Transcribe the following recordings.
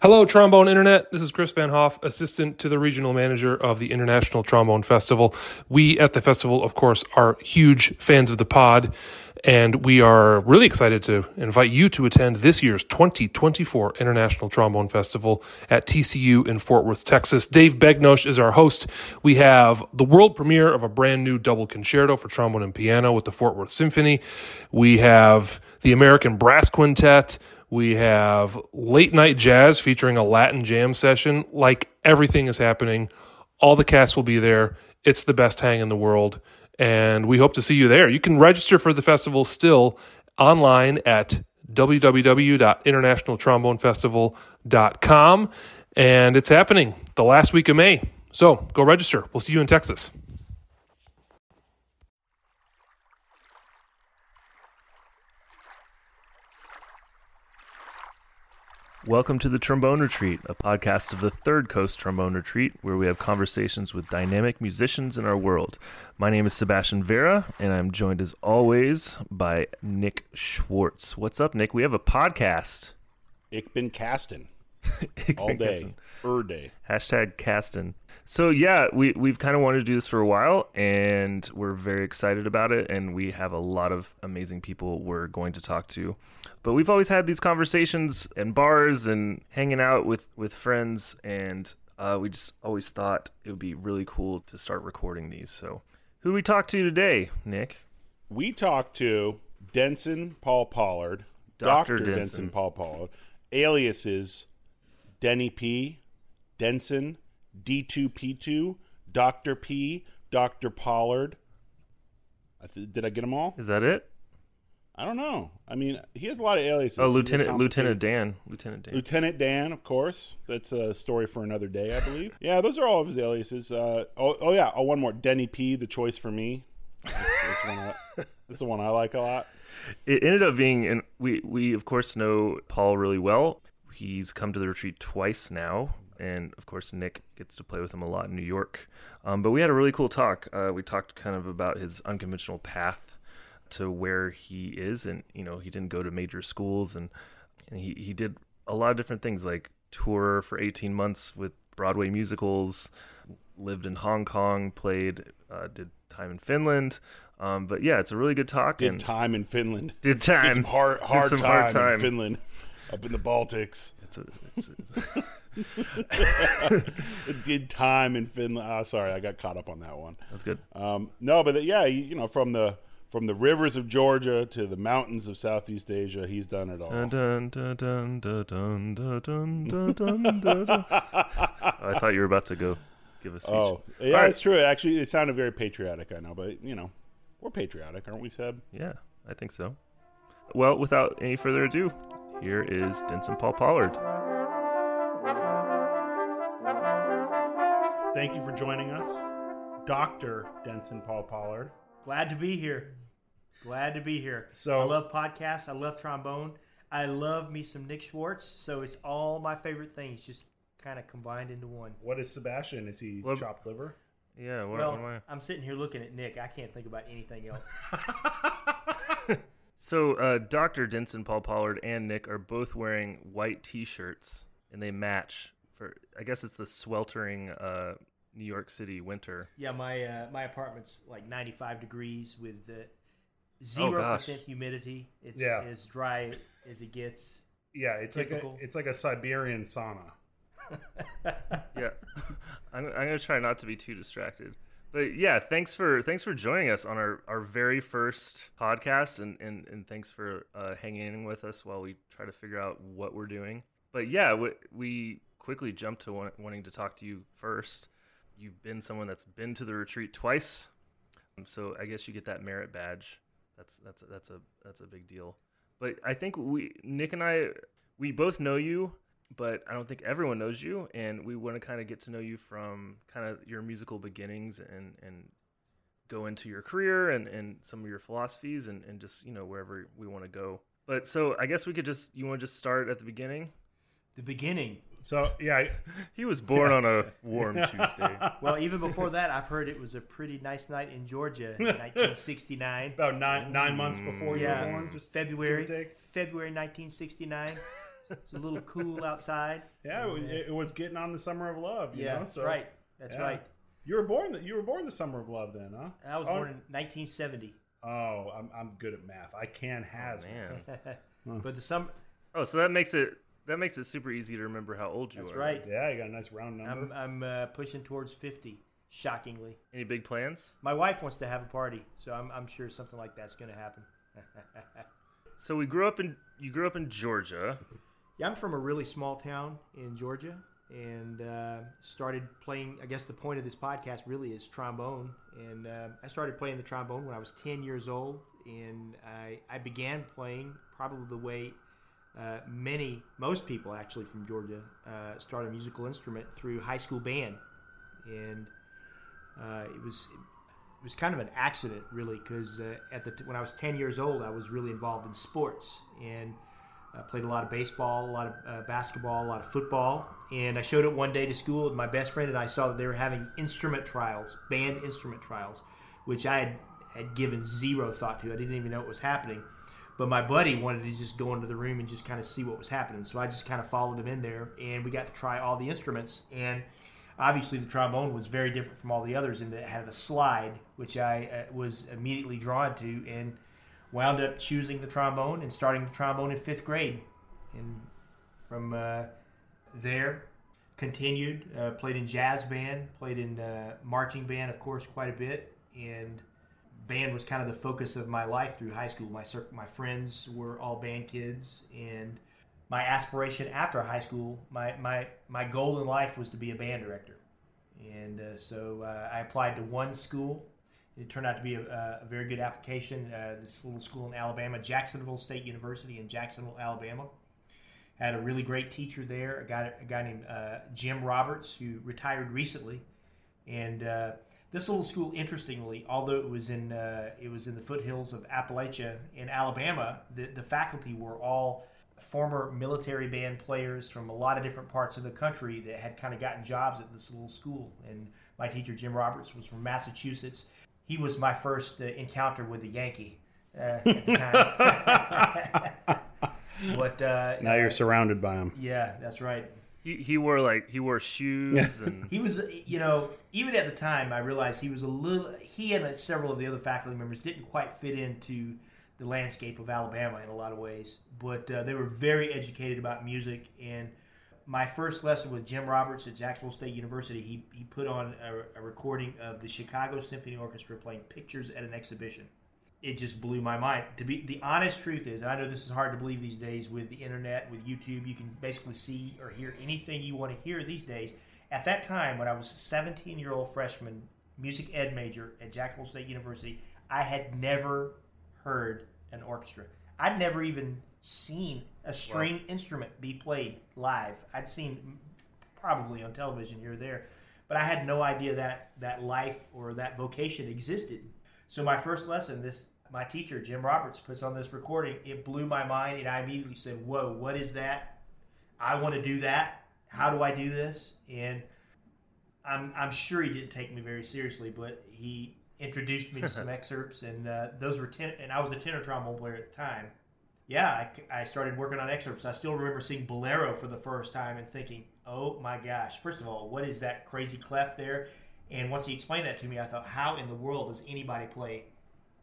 Hello, Trombone Internet. This is Chris Van Hof, assistant to the regional manager of the International Trombone Festival. We at the festival, of course, are huge fans of the pod, and we are really excited to invite you to attend this year's 2024 International Trombone Festival at TCU in Fort Worth, Texas. Dave Begnoche is our host. We have the world premiere of a brand new double concerto for trombone and piano with the Fort Worth Symphony. We have the American Brass Quintet. We have late night jazz featuring a Latin jam session. Like everything is happening. All the cast will be there. It's the best hang in the world. And we hope to see you there. You can register for the festival still online at www.internationaltrombonefestival.com. And it's happening the last week of May. So go register. We'll see you in Texas. Welcome to the Trombone Retreat, a podcast of the Third Coast Trombone Retreat, where we have conversations with dynamic musicians in our world. My name is Sebastian Vera, and I'm joined as always by Nick Schwartz. What's up, Nick? We have a podcast. Ich bin Kasten Ich all bin day, Kasten. Er day. Hashtag Caston. So yeah, we we've kind of wanted to do this for a while, and we're very excited about it. And we have a lot of amazing people we're going to talk to. But we've always had these conversations and bars and hanging out with with friends, and uh, we just always thought it would be really cool to start recording these. So who we talk to today, Nick? We talked to Denson Paul Pollard, Dr. Dr. Denson. Denson Paul Pollard, aliases Denny P, Denson, D2P2, Dr. P, Dr. Pollard. I th- did I get them all? Is that it? I don't know. I mean, he has a lot of aliases. Oh, Lieutenant Lieutenant Dan. Lieutenant Dan. Lieutenant Dan, of course. That's a story for another day, I believe. yeah, those are all of his aliases. Uh, oh, oh yeah. Oh, one more. Denny P, the choice for me. That's, that's, one I, that's the one I like a lot. it ended up being and we we of course know paul really well he's come to the retreat twice now and of course nick gets to play with him a lot in new york. Um, but we had a really cool talk. Uh, we talked kind of about his unconventional path to where he is and you know he didn't go to major schools and, and he, he did a lot of different things like tour for 18 months with broadway musicals lived in hong kong played uh, did time in finland. Um, but yeah it's a really good talk Did and time in Finland. did time. hard, hard, time, hard time. in Finland, up in the Baltics. It's a, it's a, it's it did time in Finland. Oh, sorry, I got caught up on that one. That's good. Um, no, but yeah, you know, from the from the rivers of Georgia to the mountains of Southeast Asia, he's done it all. I thought you were about to go give a speech. Oh, yeah, all it's true. Actually, it sounded very patriotic. I know, but you know, we're patriotic, aren't we, Seb? Yeah, I think so. Well, without any further ado, here is Denson Paul Pollard. Thank you for joining us, Doctor Denson Paul Pollard. Glad to be here. Glad to be here. So- I love podcasts. I love trombone. I love me some Nick Schwartz. So it's all my favorite things just kind of combined into one. What is Sebastian? Is he What- chopped liver? Yeah, what, well, what am I? I'm sitting here looking at Nick. I can't think about anything else. So, uh, Dr. Denson Paul Pollard and Nick are both wearing white T-shirts, and they match for. I guess it's the sweltering uh, New York City winter. yeah, my uh, my apartment's like 95 degrees with zero gosh. percent humidity. It's Yeah. as dry as it gets. Yeah, it's Typical. like a, it's like a Siberian sauna. yeah I'm, I'm gonna try not to be too distracted but yeah thanks for thanks for joining us on our, our very first podcast and, and, and thanks for uh, hanging in with us while we try to figure out what we're doing. But yeah we, we quickly jumped to want, wanting to talk to you first. You've been someone that's been to the retreat twice. Um, so i guess you get that merit badge. That's that's that's a that's a big deal. But i think we nick and i we both know you but I don't think everyone knows you, and we want to kind of get to know you from kind of your musical beginnings and and go into your career and and some of your philosophies and and just you know wherever we want to go. But so I guess we could just you want to just start at the beginning. The beginning. So yeah, He was born on a warm Tuesday. Well, even before that, I've heard it was a pretty nice night in Georgia in 1969. about nine nine months before you Yeah, were born. Just February give or take. February 1969. It's a little cool outside. Yeah, it, it was getting on the summer of love. You yeah, know? that's so, right. That's yeah. right. You were born. The, you were born the summer of love, then, huh? I was oh, born in 1970. Oh, I'm, I'm good at math. I can has. Man. but the summer, Oh, so that makes it that makes it super easy to remember how old you that's are. That's right. Yeah, you got a nice round number. I'm, I'm uh, pushing towards 50. Shockingly, Any big plans? my wife wants to have a party, so I'm, I'm sure something like that's going to happen. So we grew up in you grew up in Georgia. Yeah, I'm from a really small town in Georgia and uh, started playing. I guess the point of this podcast really is trombone. And uh, I started playing the trombone when I was 10 years old. And I, I began playing probably the way uh, many, most people actually from Georgia uh, start a musical instrument through high school band. And uh, it was. It was kind of an accident, really, because uh, at the t- when I was 10 years old, I was really involved in sports, and I played a lot of baseball, a lot of uh, basketball, a lot of football. And I showed up one day to school, with my best friend and I saw that they were having instrument trials, band instrument trials, which I had, had given zero thought to. I didn't even know it was happening. But my buddy wanted to just go into the room and just kind of see what was happening. So I just kind of followed him in there, and we got to try all the instruments. And obviously, the trombone was very different from all the others in that it had a slide, which I uh, was immediately drawn to. And wound up choosing the trombone and starting the trombone in fifth grade. And from uh, there, continued, uh, played in jazz band, played in uh, marching band, of course, quite a bit. And band was kind of the focus of my life through high school. My, my friends were all band kids. And my aspiration after high school, my, my, my goal in life was to be a band director. And uh, so uh, I applied to one school it turned out to be a, a very good application. Uh, this little school in Alabama, Jacksonville State University in Jacksonville, Alabama, had a really great teacher there. A guy, a guy named uh, Jim Roberts, who retired recently. And uh, this little school, interestingly, although it was in uh, it was in the foothills of Appalachia in Alabama, the, the faculty were all former military band players from a lot of different parts of the country that had kind of gotten jobs at this little school. And my teacher, Jim Roberts, was from Massachusetts he was my first uh, encounter with a Yankee uh, at the time. but uh, now you're surrounded by them. yeah, that's right. He he wore like he wore shoes and He was, you know, even at the time, I realized he was a little. He and several of the other faculty members didn't quite fit into the landscape of Alabama in a lot of ways, but uh, they were very educated about music. And my first lesson with Jim Roberts at Jacksonville State University, he, he put on a, a recording of the Chicago Symphony Orchestra playing pictures at an exhibition. It just blew my mind. To be the honest truth is, I know this is hard to believe these days with the internet, with YouTube, you can basically see or hear anything you want to hear these days. At that time, when I was a 17 year old freshman, music ed major at Jacksonville State University, I had never heard an orchestra. I'd never even seen a string instrument be played live. I'd seen probably on television here or there, but I had no idea that that life or that vocation existed. So my first lesson, this my teacher Jim Roberts puts on this recording. It blew my mind, and I immediately said, "Whoa, what is that? I want to do that. How do I do this?" And I'm I'm sure he didn't take me very seriously, but he introduced me to some excerpts, and uh, those were ten. And I was a tenor trombone player at the time. Yeah, I, I started working on excerpts. I still remember seeing Bolero for the first time and thinking, "Oh my gosh! First of all, what is that crazy clef there?" And once he explained that to me, I thought, "How in the world does anybody play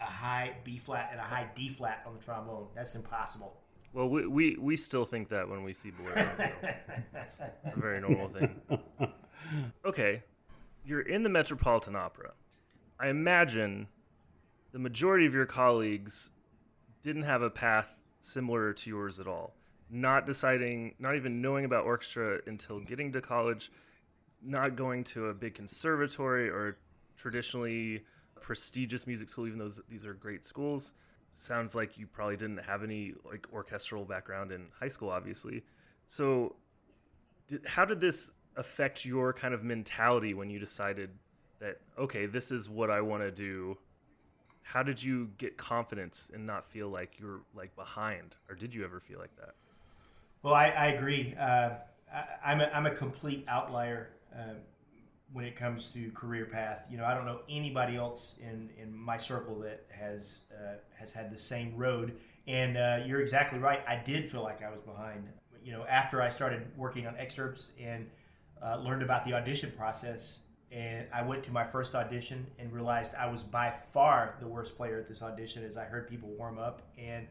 a high B flat and a high D flat on the trombone? That's impossible." well we, we we still think that when we see Bolero. So it's a very normal thing. Okay, you're in the Metropolitan Opera. I imagine the majority of your colleagues didn't have a path similar to yours at all. Not deciding, not even knowing about orchestra until getting to college, not going to a big conservatory or traditionally prestigious music school, even though these are great schools. Sounds like you probably didn't have any like orchestral background in high school, obviously. So, did, how did this affect your kind of mentality when you decided that okay, this is what I want to do? How did you get confidence and not feel like you're like behind, or did you ever feel like that? Well, I, I agree. Uh, I, I'm, a, I'm a complete outlier uh, when it comes to career path. You know, I don't know anybody else in, in my circle that has uh, has had the same road. And uh, you're exactly right. I did feel like I was behind. you know, after I started working on excerpts and uh, learned about the audition process, and I went to my first audition and realized I was by far the worst player at this audition as I heard people warm up, and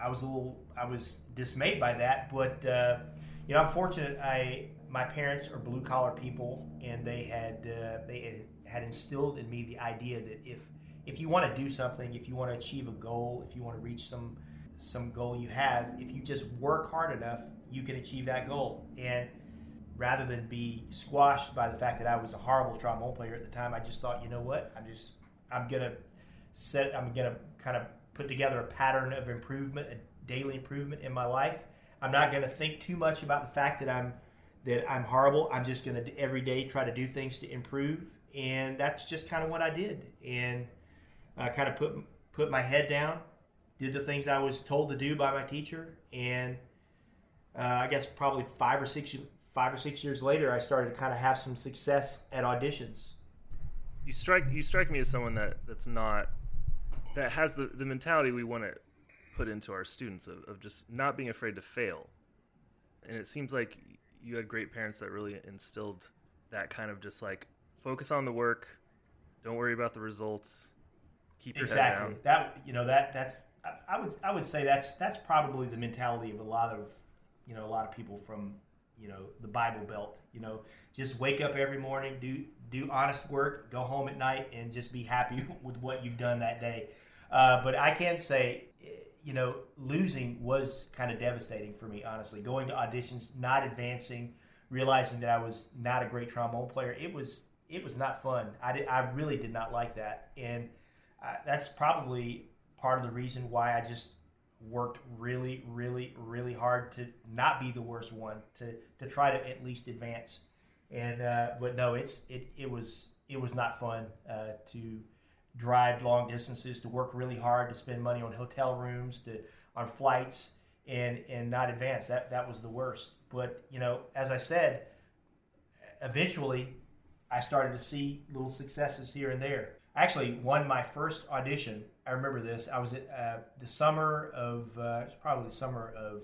I was a little, I was dismayed by that. But uh, you know, I'm fortunate. I my parents are blue collar people, and they had uh, they had instilled in me the idea that if if you want to do something, if you want to achieve a goal, if you want to reach some some goal you have, if you just work hard enough, you can achieve that goal. And rather than be squashed by the fact that I was a horrible trombone player at the time, I just thought, you know what? I'm just I'm gonna set I'm gonna kind of put together a pattern of improvement, a daily improvement in my life. I'm not gonna think too much about the fact that I'm that I'm horrible. I'm just gonna every day try to do things to improve, and that's just kind of what I did. And I kind of put put my head down, did the things I was told to do by my teacher, and uh, I guess probably five or six five or six years later, I started to kind of have some success at auditions. You strike you strike me as someone that that's not that has the the mentality we want to put into our students of, of just not being afraid to fail, and it seems like you had great parents that really instilled that kind of just like focus on the work, don't worry about the results, keep your exactly. head down. That you know that that's I, I would I would say that's that's probably the mentality of a lot of you know a lot of people from you know the Bible Belt. You know, just wake up every morning, do do honest work, go home at night, and just be happy with what you've done that day. Uh, but I can say, you know, losing was kind of devastating for me. Honestly, going to auditions, not advancing, realizing that I was not a great trombone player, it was it was not fun. I did, I really did not like that, and I, that's probably part of the reason why I just worked really, really, really hard to not be the worst one to to try to at least advance. And uh, but no, it's it it was it was not fun uh, to drive long distances, to work really hard, to spend money on hotel rooms, to on flights, and and not advance. That that was the worst. But you know, as I said, eventually, I started to see little successes here and there. I actually won my first audition. I remember this. I was at uh, the summer of uh, it's probably the summer of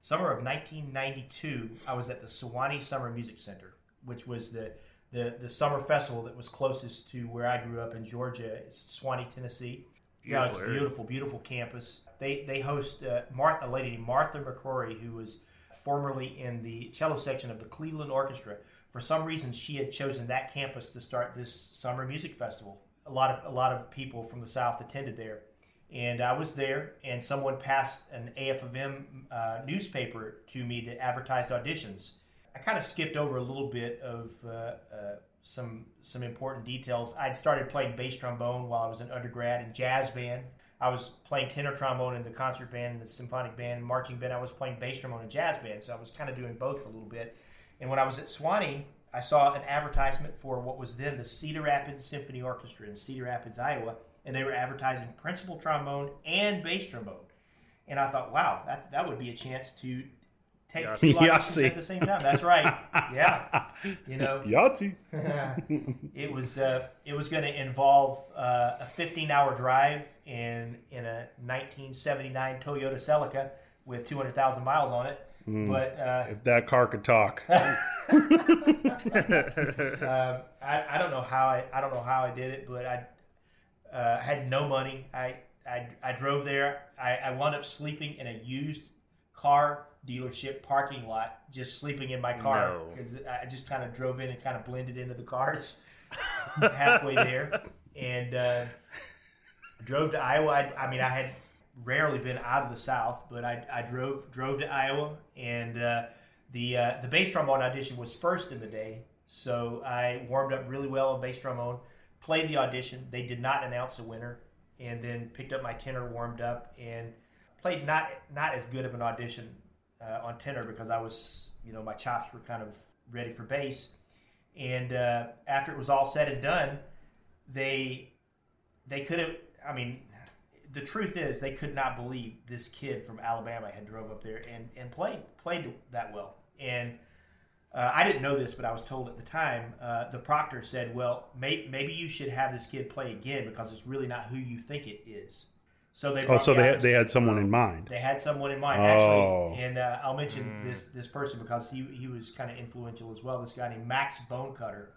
summer of 1992. I was at the Sewanee Summer Music Center, which was the the, the summer festival that was closest to where I grew up in Georgia. It's Sewanee, Tennessee. Yeah, it's a Beautiful beautiful, beautiful campus. They they host uh, Martha, a lady named Martha McCrory, who was formerly in the cello section of the Cleveland Orchestra. For some reason, she had chosen that campus to start this summer music festival. A lot of a lot of people from the South attended there, and I was there. And someone passed an AF of M uh, newspaper to me that advertised auditions. I kind of skipped over a little bit of uh, uh, some some important details. I'd started playing bass trombone while I was an undergrad in jazz band. I was playing tenor trombone in the concert band, and the symphonic band, marching band. I was playing bass trombone and jazz band, so I was kind of doing both a little bit. And when I was at Sewanee, I saw an advertisement for what was then the Cedar Rapids Symphony Orchestra in Cedar Rapids, Iowa, and they were advertising principal trombone and bass trombone. And I thought, wow, that that would be a chance to take Yahtzee. two auditions Yahtzee. at the same time. That's right. Yeah, you know, Yahtzee. it was uh, it was going to involve uh, a 15 hour drive in in a 1979 Toyota Celica with 200,000 miles on it. But uh, If that car could talk. uh, I, I don't know how I, I don't know how I did it, but I uh, had no money. I, I, I drove there. I, I wound up sleeping in a used car dealership parking lot, just sleeping in my car No. because I just kind of drove in and kind of blended into the cars halfway there, and uh, drove to Iowa. I, I mean, I had rarely been out of the South, but I, I drove drove to Iowa, and uh, the uh, the bass trombone audition was first in the day, so I warmed up really well on bass trombone. Played the audition. They did not announce the winner, and then picked up my tenor, warmed up, and played not not as good of an audition uh, on tenor because I was you know my chops were kind of ready for bass. And uh, after it was all said and done, they they could have. I mean, the truth is they could not believe this kid from Alabama had drove up there and, and played played that well. And uh, I didn't know this, but I was told at the time. Uh, the proctor said, "Well, may, maybe you should have this kid play again because it's really not who you think it is." So they Oh, so me they had, they had someone in mind. they had someone in mind Oh. actually, and uh, I'll mention this this person because he he was kind of influential as well. This guy named Max Bonecutter,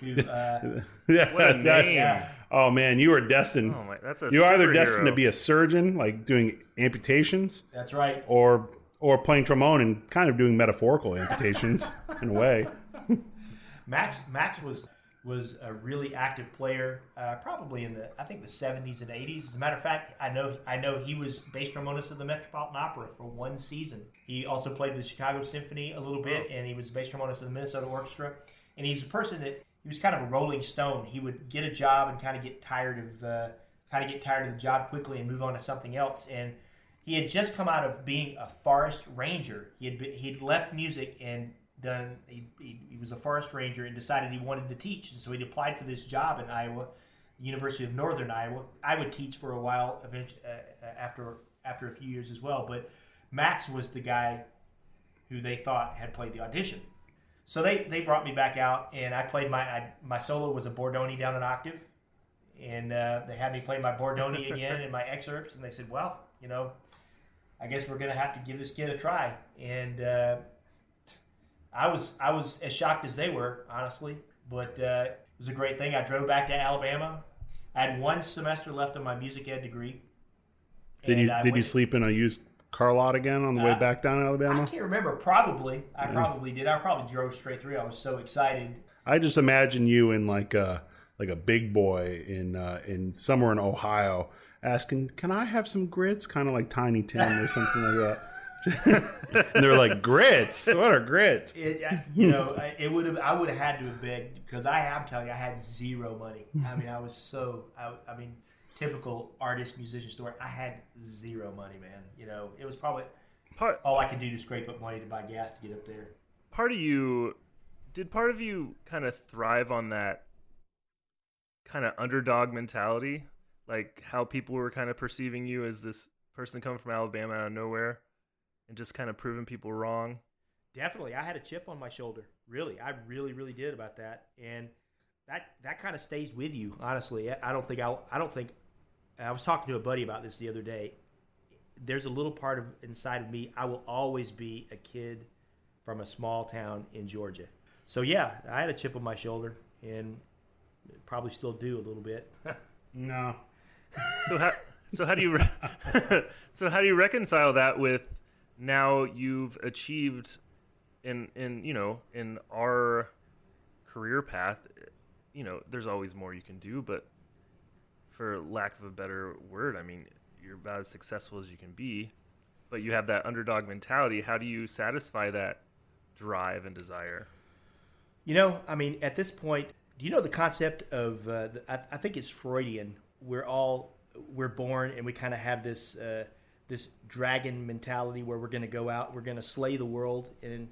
who uh, yeah, What a name. yeah, Oh man, you were destined. Oh my, that's a you are either destined to be a surgeon, like doing amputations, that's right. or or playing trombone and kind of doing metaphorical amputations in a way. Max Max was was a really active player, uh, probably in the I think the seventies and eighties. As a matter of fact, I know I know he was bass trombonist of the Metropolitan Opera for one season. He also played with the Chicago Symphony a little bit, and he was bass trombonist of the Minnesota Orchestra. And he's a person that he was kind of a rolling stone. He would get a job and kind of get tired of uh, kind of get tired of the job quickly and move on to something else. And he had just come out of being a forest ranger. He had been, he'd left music and done. He, he, he was a forest ranger and decided he wanted to teach, and so he applied for this job in Iowa, University of Northern Iowa. I would teach for a while, eventually, uh, after after a few years as well. But Max was the guy who they thought had played the audition. So they, they brought me back out, and I played my I, my solo was a Bordogni down an octave, and uh, they had me play my Bordogni again in my excerpts, and they said, "Well, you know, I guess we're gonna have to give this kid a try." And uh, I was I was as shocked as they were, honestly, but uh, it was a great thing. I drove back to Alabama. I had one semester left of my music ed degree. Did you I did you sleep in a used car lot again on the way Uh, back down to Alabama? I can't remember. Probably, I probably did. I probably drove straight through. I was so excited. I just imagine you in like a like a big boy in uh, in somewhere in Ohio asking, "Can I have some grits?" Kind of like Tiny Tim or something like that. and they're like, "Grits? What are grits?" It, you know, I- it would have. I would have had to have begged because I am telling you, I had zero money. I mean, I was so. I, I mean, typical artist musician story. I had zero money, man. You know, it was probably part all I could do to scrape up money to buy gas to get up there. part of you did part of you kind of thrive on that kind of underdog mentality like how people were kind of perceiving you as this person coming from alabama out of nowhere and just kind of proving people wrong Definitely, I had a chip on my shoulder. Really, I really, really did about that, and that that kind of stays with you. Honestly, I don't think I I don't think I was talking to a buddy about this the other day. There's a little part of inside of me. I will always be a kid from a small town in Georgia. So yeah, I had a chip on my shoulder, and probably still do a little bit. No. so how so how do you re- so how do you reconcile that with now you've achieved in in you know in our career path you know there's always more you can do but for lack of a better word i mean you're about as successful as you can be but you have that underdog mentality how do you satisfy that drive and desire You know, I mean, at this point, do you know the concept of? Uh, the, I, I think it's Freudian. We're all we're born and we kind of have this uh, this dragon mentality where we're going to go out, we're going to slay the world, and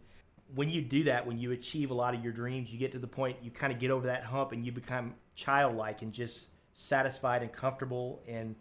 when you do that, when you achieve a lot of your dreams, you get to the point you kind of get over that hump and you become childlike and just satisfied and comfortable. And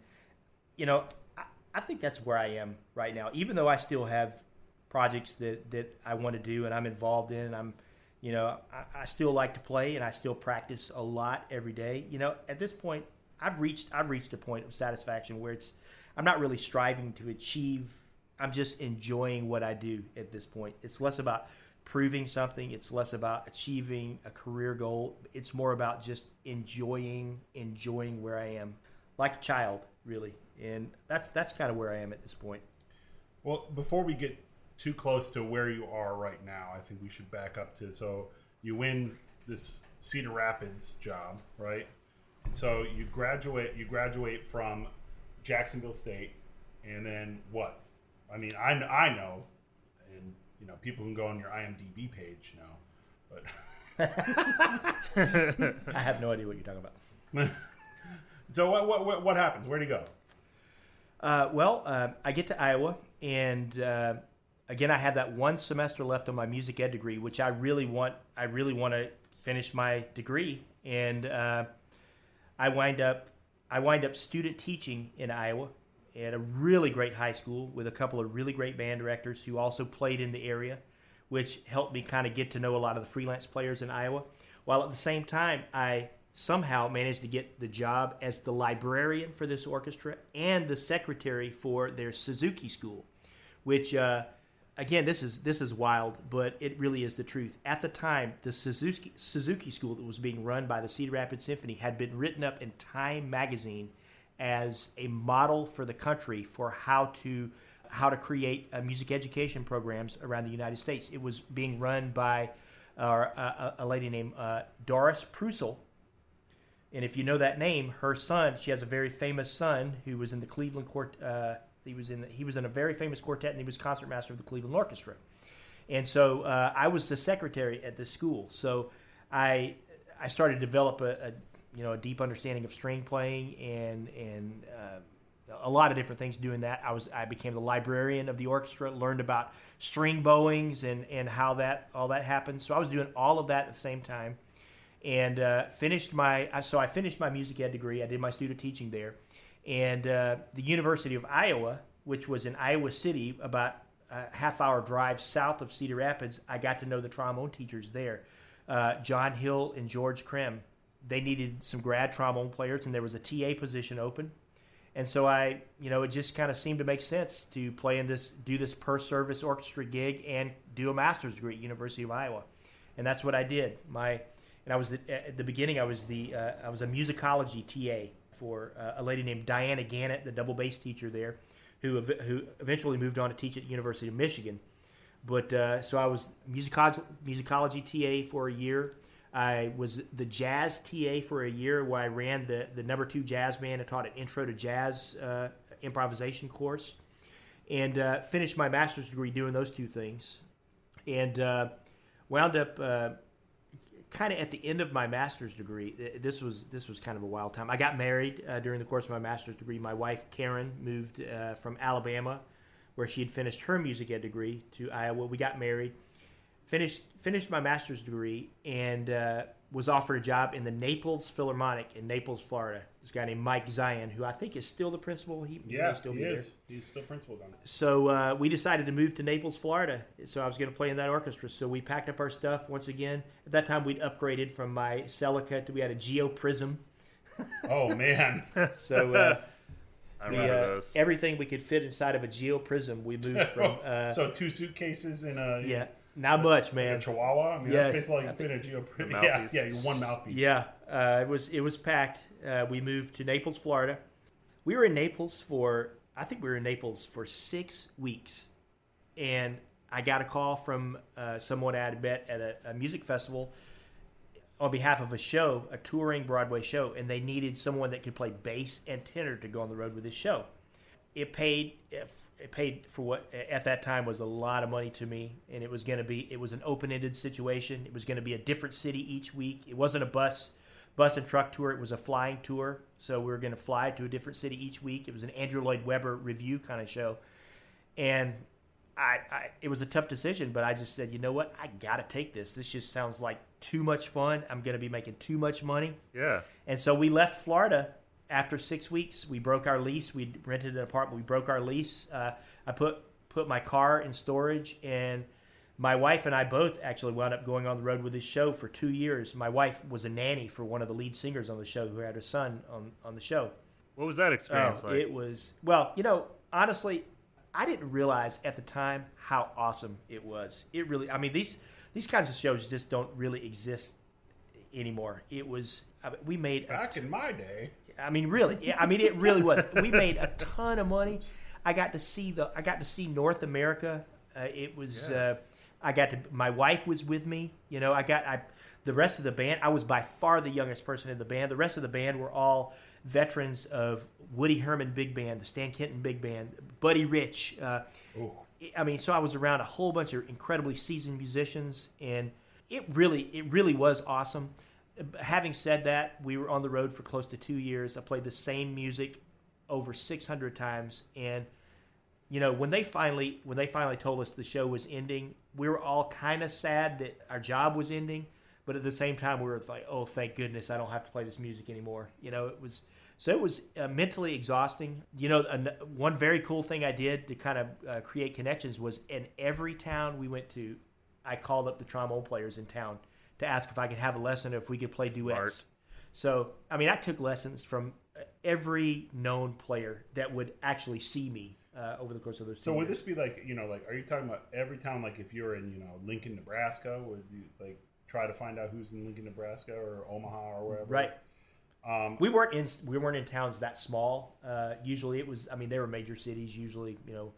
you know, I, I think that's where I am right now. Even though I still have projects that that I want to do and I'm involved in, and I'm you know, I, I still like to play and I still practice a lot every day. You know, at this point, I've reached I've reached a point of satisfaction where it's I'm not really striving to achieve. I'm just enjoying what I do at this point. It's less about proving something. It's less about achieving a career goal. It's more about just enjoying enjoying where I am, like a child, really. And that's that's kind of where I am at this point. Well, before we get too close to where you are right now, I think we should back up to so you win this Cedar Rapids job, right? And so you graduate you graduate from Jacksonville State, and then what? I mean, I I know, and you know, people can go on your IMDb page now, but I have no idea what you're talking about. so what what what, happens? Where do you go? Uh, well, uh, I get to Iowa, and uh, again, I have that one semester left on my music ed degree, which I really want. I really want to finish my degree, and uh, I wind up I wind up student teaching in Iowa at a really great high school with a couple of really great band directors who also played in the area, which helped me kind of get to know a lot of the freelance players in Iowa. While at the same time, I somehow managed to get the job as the librarian for this orchestra and the secretary for their Suzuki school, which uh, again this is this is wild, but it really is the truth. At the time, the Suzuki Suzuki school that was being run by the Cedar Rapids Symphony had been written up in Time magazine as a model for the country for how to how to create uh, music education programs around the United States. It was being run by uh, a, a, lady named uh, Doris Preucil. And if you know that name, her son, she has a very famous son who was in the Cleveland court. Uh, he was in the, he was in a very famous quartet, and he was concertmaster of the Cleveland Orchestra. And so uh, I was the secretary at the school. So I I started to develop a, a you know a deep understanding of string playing and and uh, a lot of different things doing that. I was I became the librarian of the orchestra, learned about string bowings and and how that all that happens. So I was doing all of that at the same time, and uh, finished my so I finished my music ed degree. I did my student teaching there, and uh, the University of Iowa, which was in Iowa City, about a half hour drive south of Cedar Rapids. I got to know the trombone teachers there, uh, John Hill and George Krem. They needed some grad trombone players, and there was a TA position open and so I, you know, it just kind of seemed to make sense to play in this, do this per service orchestra gig, and do a master's degree at University of Iowa, and that's what I did. My, and I was at the beginning, I was the, uh, I was a musicology TA for uh, a lady named Diana Gannett, the double bass teacher there, who who eventually moved on to teach at University of Michigan. But uh, so I was musicology, musicology TA for a year. I was the jazz TA for a year where I ran the, the number two jazz band and taught an intro to jazz uh, improvisation course and uh, finished my master's degree doing those two things. And uh, wound up uh, kind of at the end of my master's degree. This was this was kind of a wild time. I got married uh, during the course of my master's degree. My wife Karen moved uh, from Alabama, where she had finished her music ed degree, to Iowa. We got married finished finished my master's degree and uh, was offered a job in the Naples Philharmonic in Naples, Florida. This guy named Mike Zion, who I think is still the principal. He, yeah, he still he be is. there. He's still principal down there. So uh, we decided to move to Naples, Florida. So I was going to play in that orchestra. So we packed up our stuff once again. At that time, we'd upgraded from my Celica to we had a Geo Prizm. Oh man! So. Uh, I we, remember uh, those. everything we could fit inside of a Geo Prizm, we moved from. Uh, so two suitcases and a yeah, not much, man. a man. Chihuahua. I mean, Yeah, that's basically all you I can a geo. Yeah, yeah, you one mouthpiece. Yeah, uh, it was it was packed. Uh, we moved to Naples, Florida. We were in Naples for I think we were in Naples for six weeks, and I got a call from uh, someone I had met at a, a music festival on behalf of a show, a touring Broadway show, and they needed someone that could play bass and tenor to go on the road with this show. It paid it paid for what at that time was a lot of money to me, and it was going to be it was an open ended situation. It was going to be a different city each week. It wasn't a bus bus and truck tour. It was a flying tour, so we were going to fly to a different city each week. It was an Andrew Lloyd Webber revue kind of show, and I, I it was a tough decision, but I just said, you know what, I got to take this. This just sounds like too much fun. I'm going to be making too much money. yeah. And so we left Florida after six weeks. We broke our lease. We rented an apartment. We broke our lease. Uh, I put put my car in storage, and my wife and I both actually wound up going on the road with this show for two years. My wife was a nanny for one of the lead singers on the show who had her son on, on the show. What was that experience Oh, like? It was well, you know, honestly, I didn't realize at the time how awesome it was. It really, I mean, these these kinds of shows just don't really exist anymore. It was, I mean, we made a Back in my day, I mean, really. Yeah, I mean, it really was. We made a ton of money. I got to see the. I got to see North America. Uh, it was. Uh, I got to. My wife was with me. You know, I got. I. The rest of the band. I was by far the youngest person in the band. The rest of the band were all veterans of Woody Herman Big Band, the Stan Kenton Big Band, Buddy Rich. Uh, I mean, so I was around a whole bunch of incredibly seasoned musicians, and it really, it really was awesome. Having said that, we were on the road for close to two years. I played the same music over 600 times, and you know, when they finally, when they finally told us the show was ending, we were all kind of sad that our job was ending, but at the same time, we were like, "Oh, thank goodness, I don't have to play this music anymore." You know, it was so it was uh, mentally exhausting. You know, an, one very cool thing I did to kind of uh, create connections was in every town we went to, I called up the trombone players in town to ask if I could have a lesson or if we could play duets. So, I mean, I took lessons from every known player that would actually see me uh, over the course of those. So two would years. this be like you know like are you talking about every town like if you're in you know Lincoln, Nebraska, would you like try to find out who's in Lincoln, Nebraska or Omaha or wherever? right? Um, We weren't in we weren't in towns that small. Uh, usually, it was. I mean, they were major cities. Usually, you know,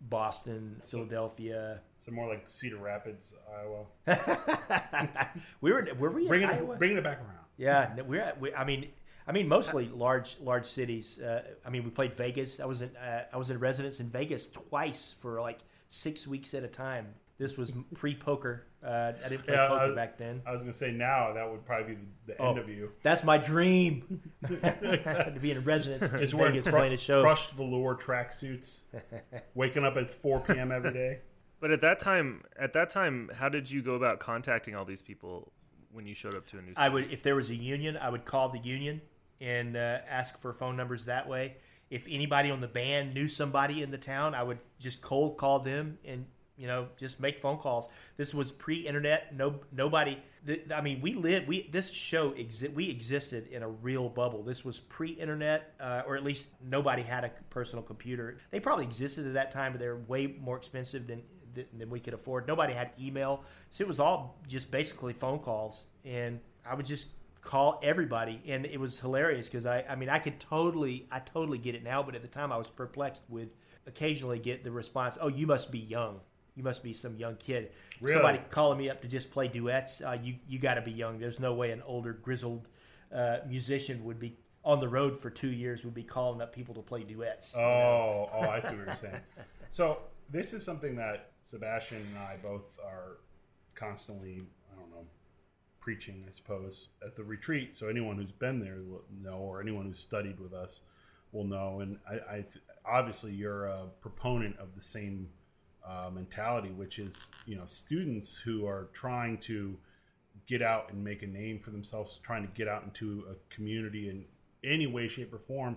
Boston, Philadelphia. so more like Cedar Rapids, Iowa. we were. Were we in Bringing it, bringing it back around. Yeah, we're. At, we, I mean, I mean, mostly large, large cities. Uh, I mean, we played Vegas. I was in. Uh, I was in residence in Vegas twice for like six weeks at a time. This was pre-poker. Uh, I didn't play Yeah, poker I- back then. I was gonna say now that would probably be the, the Oh. end of you. That's my dream to be in residence in Is wearing Vegas cru- playing a show. crushed velour tracksuits, waking up at 4 p.m. every day. But at that time, at that time, how did you go about contacting all these people when you showed up to a new? City? I would, if there was a union, I would call the union and uh, ask for phone numbers that way. If anybody on the band knew somebody in the town, I would just cold call them and you know just make phone calls. This was pre-internet. No, nobody. th I mean, we lived. We this show exi- We existed in a real bubble. This was pre-internet, uh, or at least nobody had a personal computer. They probably existed at that time, but they're way more expensive than than than we could afford. Nobody had email, so it was all just basically phone calls, and I would just call everybody, and it was hilarious because I, I mean, I could totally, I totally get it now, but at the time I was perplexed with occasionally get the response, "Oh, you must be young." You must be some young kid. Really? Somebody calling me up to just play duets. Uh, you you got to be young. There's no way an older grizzled uh, musician would be on the road for two years would be calling up people to play duets. Oh, oh, I see what you're saying. So this is something that Sebastian and I both are constantly, I don't know, preaching, I suppose, at the retreat. So anyone who's been there will know, or anyone who's studied with us will know. And I, I obviously you're a proponent of the same uh, mentality, which is you know students who are trying to get out and make a name for themselves, trying to get out into a community in any way, shape, or form.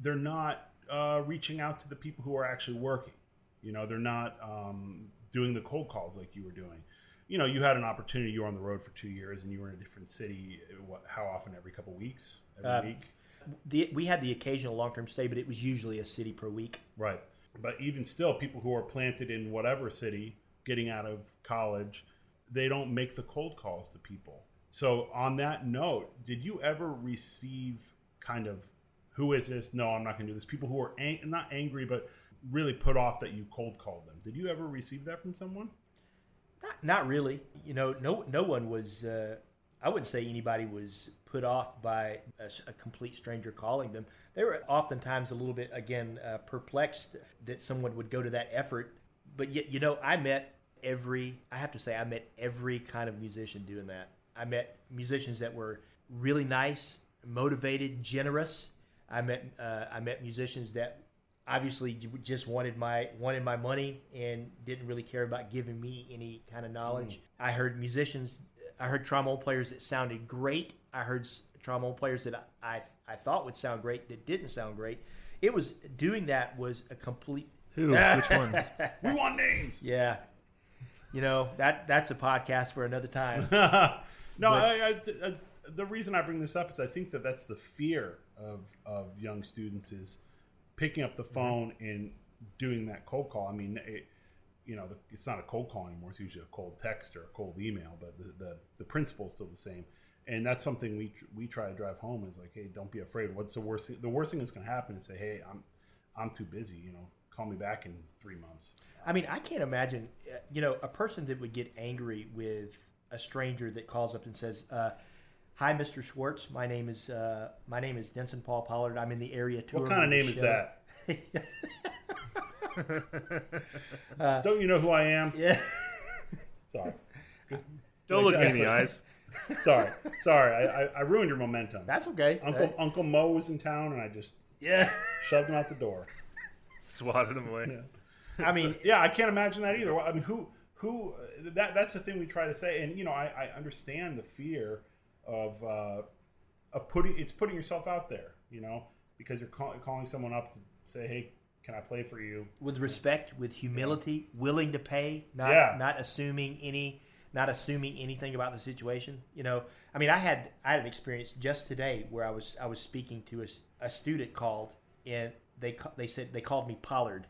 They're not uh, reaching out to the people who are actually working. You know, they're not um, doing the cold calls like you were doing. You know, you had an opportunity. You were on the road for two years, and you were in a different city. What, how often? Every couple weeks? Every Uh, week? The, we had the occasional long term stay, but it was usually a city per week. Right. But even still, people who are planted in whatever city, getting out of college, they don't make the cold calls to people. So, on that note, did you ever receive kind of, who is this? No, I'm not going to do this. People who are ang- not angry, but really put off that you cold called them. Did you ever receive that from someone? Not, not really. You know, no no one was. Uh, I wouldn't say anybody was put off by a complete stranger calling them. They were oftentimes a little bit, again, uh, perplexed that someone would go to that effort. But yet, you know, I met every. I have to say, I met every kind of musician doing that. I met musicians that were really nice, motivated, generous. I met uh, I met musicians that obviously just wanted my wanted my money and didn't really care about giving me any kind of knowledge. I heard musicians, I heard trombone players that sounded great. I heard trombone players that I, I I thought would sound great that didn't sound great. It was doing that was a complete Who? Which ones? We want names. yeah. You know that that's a podcast for another time. no, I, I, I, uh, the reason I bring this up is I think that that's the fear of, of young students is picking up the phone and doing that cold call. I mean, it, you know, it's not a cold call anymore. It's usually a cold text or a cold email, but the, the, the principle is still the same. And that's something we, we try to drive home is like, hey, don't be afraid. What's the worst thing? The worst thing that's going to happen is say, hey, I'm, I'm too busy. You know, call me back in three months. I mean, I can't imagine, uh, you know, a person that would get angry with a stranger that calls up and says, uh, "Hi, Mr. Schwartz. My name is uh, my name is Denson Paul Pollard. I'm in the area tour." What kind of name is that? Uh, Don't you know who I am? Yeah. Sorry. Uh, Don't look me in the eyes. Sorry, sorry, I, I, I ruined your momentum. That's okay. Uncle uh, Uncle Mo was in town, and I just yeah. shoved him out the door. Swatted him away. I mean, Yeah, I can't imagine that either. I mean, who who that that's the thing we try to say, and you know, I, I understand the fear of uh, of putting it's putting yourself out there, you know, because you're call, calling someone up to say, hey, can I play for you? with respect, with humility, willing to pay, not Yeah. not assuming any, not assuming anything about the situation. You know, I mean, I had I had an experience just today where I was I was speaking to a, a student called and they they said they called me Pollard.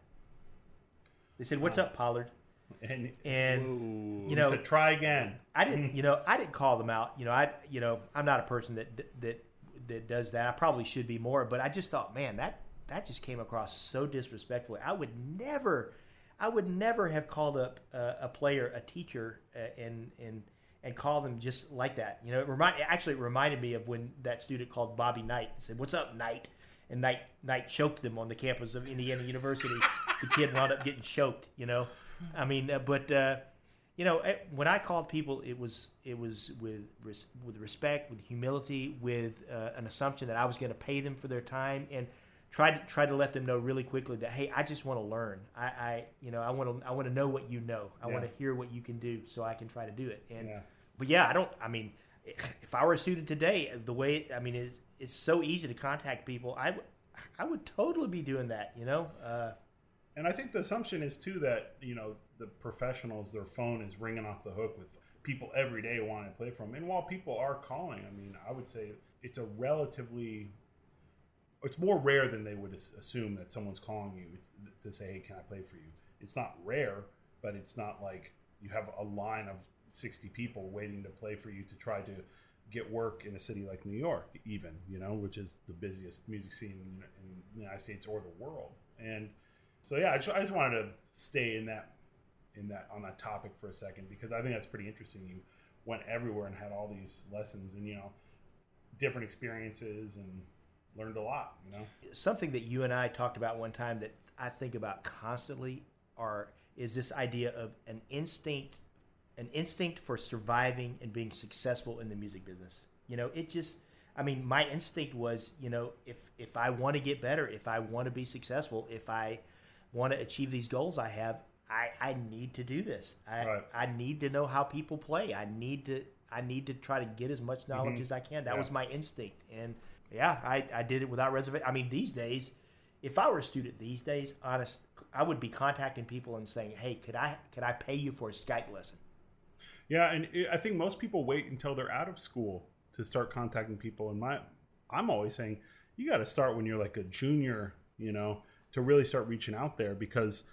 They said, "What's up, Pollard?" And, And you you know, said, try again. I didn't, you know, I didn't call them out. You know, I, you know, I'm not a person that that that does that. I probably should be more, but I just thought, man, that that just came across so disrespectfully. I would never, I would never have called up a, a player, a teacher, uh, and and and call them just like that. You know, it remind actually it reminded me of when that student called Bobby Knight and said, "What's up, Knight?" And Knight Knight choked them on the campus of Indiana University. the kid wound up getting choked. You know, I mean, uh, but. Uh, you know, eh, when I called people, it was it was with res- with respect, with humility, with uh, an assumption that I was going to pay them for their time, and try to try to let them know really quickly that hey, I just want to learn. I, I you know I want to I want to know what you know. I want to hear what you can do, so I can try to do it. And Yeah. but yeah, I don't. I mean, if I were a student today, the way I mean, it's it's so easy to contact people. I would I would totally be doing that. You know. Uh, And I think the assumption is too that you know the professionals, their phone is ringing off the hook with people every day wanting to play from. And while people are calling, I mean, I would say it's a relatively, it's more rare than they would assume that someone's calling you to say, "Hey, can I play for you?" It's not rare, but it's not like you have a line of sixty people waiting to play for you to try to get work in a city like New York, even you know, which is the busiest music scene in, the United States or the world. And so, yeah, I just, I just wanted to stay in that in that on that topic for a second because I think that's pretty interesting. You went everywhere and had all these lessons and you know different experiences and learned a lot. You know, something that you and I talked about one time that I think about constantly are is this idea of an instinct an instinct for surviving and being successful in the music business. You know, it just I mean, my instinct was, you know, if if I want to get better, if I want to be successful, if I want to achieve these goals I have, I, I need to do this. I, Right. I need to know how people play. I need to I need to try to get as much mm-hmm. knowledge as I can. That Yeah. was my instinct. And yeah, I, I did it without reservation. I mean, these days, if I were a student these days, honest, I would be contacting people and saying, "Hey, could I could I pay you for a Skype lesson?" yeah, and it, I think most people wait until they're out of school to start contacting people. And my, I'm always saying you got to start when you're like a junior, you know, to really start reaching out there because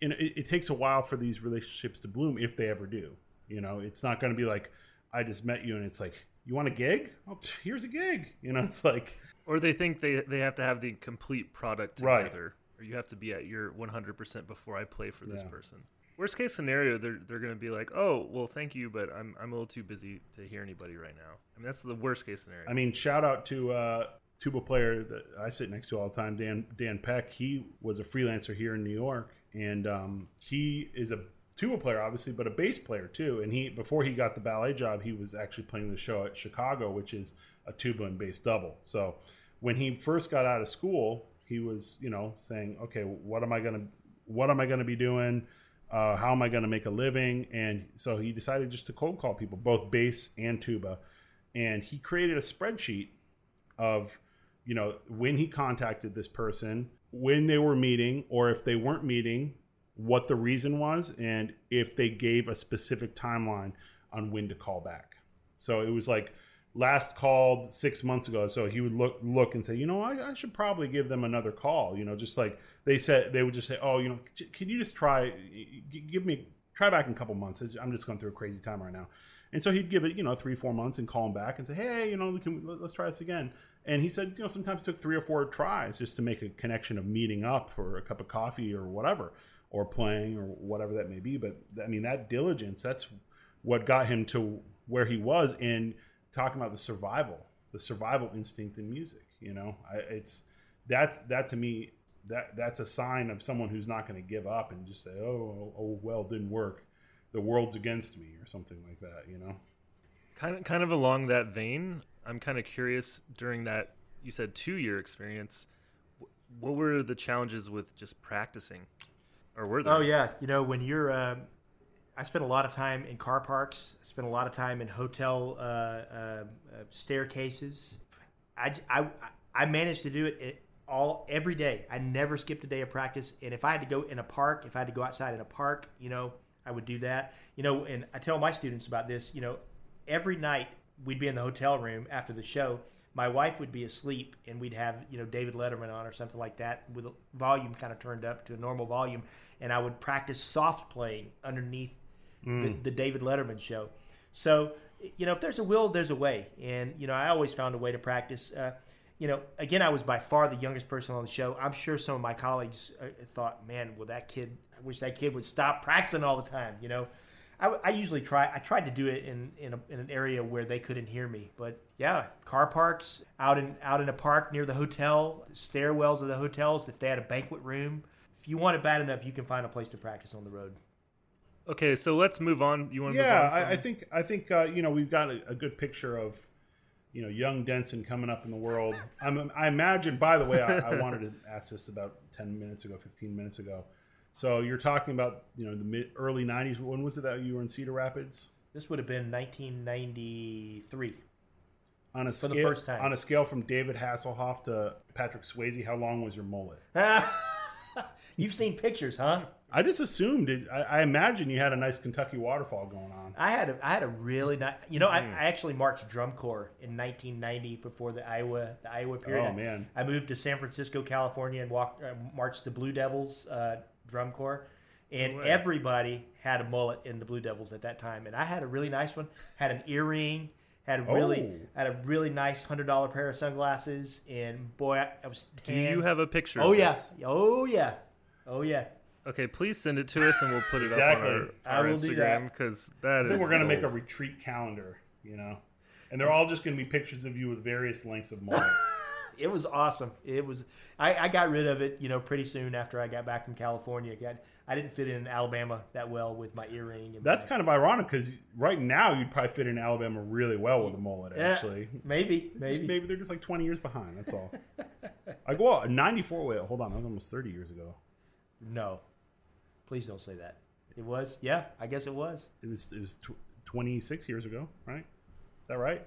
it, it takes a while for these relationships to bloom if they ever do. You know, it's not going to be like I just met you and it's like you want a gig? Oh, here's a gig. You know, it's like Or they think they they have to have the complete product Right. together, or you have to be at your 100% before I play for this Yeah. person. Worst case scenario, they're they're going to be like, "Oh, well, thank you, but I'm I'm a little too busy to hear anybody right now." I mean, that's the worst case scenario. I mean, shout out to uh, tuba player that I sit next to all the time, Dan Dan Peck. He was a freelancer here in New York, and um, he is a tuba player, obviously, but a bass player too. And he before he got the ballet job, he was actually playing the show at Chicago, which is a tuba and bass double. So when he first got out of school, he was you know saying, okay, what am I gonna what am I gonna be doing? Uh, how am I going to make a living? And so he decided just to cold call people, both bass and tuba. And he created a spreadsheet of, you know, when he contacted this person, when they were meeting, or if they weren't meeting, what the reason was, and if they gave a specific timeline on when to call back. So it was like last called six months ago. So he would look look and say, you know, I, I should probably give them another call. You know, just like they said, they would just say, oh, you know, can you just try, give me try back in a couple months. I'm just going through a crazy time right now. And so he'd give it, you know, three, four months and call him back and say, hey, you know, we let's try this again. And he said, you know, sometimes it took three or four tries just to make a connection of meeting up for a cup of coffee or whatever, or playing or whatever that may be. But I mean, that diligence, that's what got him to where he was in talking about the survival, the survival instinct in music. You know, I, it's that's that to me that that's a sign of someone who's not going to give up and just say, oh, oh, oh, well, didn't work. The world's against me, or something like that. You know. kind of kind of along that vein, I'm kind of curious during that you said 2-year experience, what were the challenges with just practicing? Or were there? Oh yeah, you know when you're. Um, I spent a lot of time in car parks. I spent a lot of time in hotel uh, uh, uh, staircases. I, I- I managed to do it it all every day. I never skipped a day of practice. And if I had to go in a park, if I had to go outside in a park, you know, I would do that. You know, and I tell my students about this. You know, every night we'd be in the hotel room after the show. My wife would be asleep, and we'd have you know David Letterman on or something like that with the volume kind of turned up to a normal volume, and I would practice soft playing underneath mm. the, the David Letterman show. So you know, if there's a will, there's a way, and you know, I always found a way to practice. Uh, you know, again, I was by far the youngest person on the show. I'm sure some of my colleagues uh, thought, "Man, well, that kid. I wish that kid would stop practicing all the time." You know, I, I usually try. I tried to do it in in, a, in, an area where they couldn't hear me. But yeah, car parks out in out in a park near the hotel, stairwells of the hotels. If they had a banquet room, if you want it bad enough, you can find a place to practice on the road. Okay, so let's move on. You want? To yeah, I, I, think I think uh, you know we've got a, a, good picture of you know young Denson coming up in the world. I'm, I imagine. By the way, I, I wanted to ask this about ten minutes ago, fifteen minutes ago. So you're talking about you know the mid early '90s. When was it that you were in Cedar Rapids? This would have been 1993. On a for scale, the first time. On a scale from David Hasselhoff to Patrick Swayze, how long was your mullet? You've seen pictures, huh? I just assumed it. I, I, imagine you had a nice Kentucky waterfall going on. I had a, I had a really nice. You know, mm. I, I, actually marched drum corps in 1990 before the Iowa the Iowa period. Oh man! I moved to San Francisco, California, and walked uh, marched the Blue Devils uh, drum corps, and no everybody had a mullet in the Blue Devils at that time, and I had a really nice one. Had an earring. Had a really oh. had a really nice hundred dollar pair of sunglasses, and boy, I, I was. Tan. Do you have a picture? Oh yeah, oh yeah, oh yeah. Okay, please send it to us and we'll put it exactly. up on our, our Instagram because that I think we're gonna make a retreat calendar, you know, and they're all just gonna be pictures of you with various lengths of mullet. it was awesome. It was. I, I, got rid of it, you know, pretty soon after I got back from California. Got, I didn't fit in Alabama that well with my earring. That's my, kind of ironic because right now you'd probably fit in Alabama really well with a mullet. Actually, yeah, maybe, maybe, just, maybe they're just like twenty years behind. That's all. I go well, ninety four. Wait, hold on, that was almost thirty years ago. No, Please don't say that. It was? Yeah, I guess it was. It was. It was tw- 26 years ago, right? Is that right?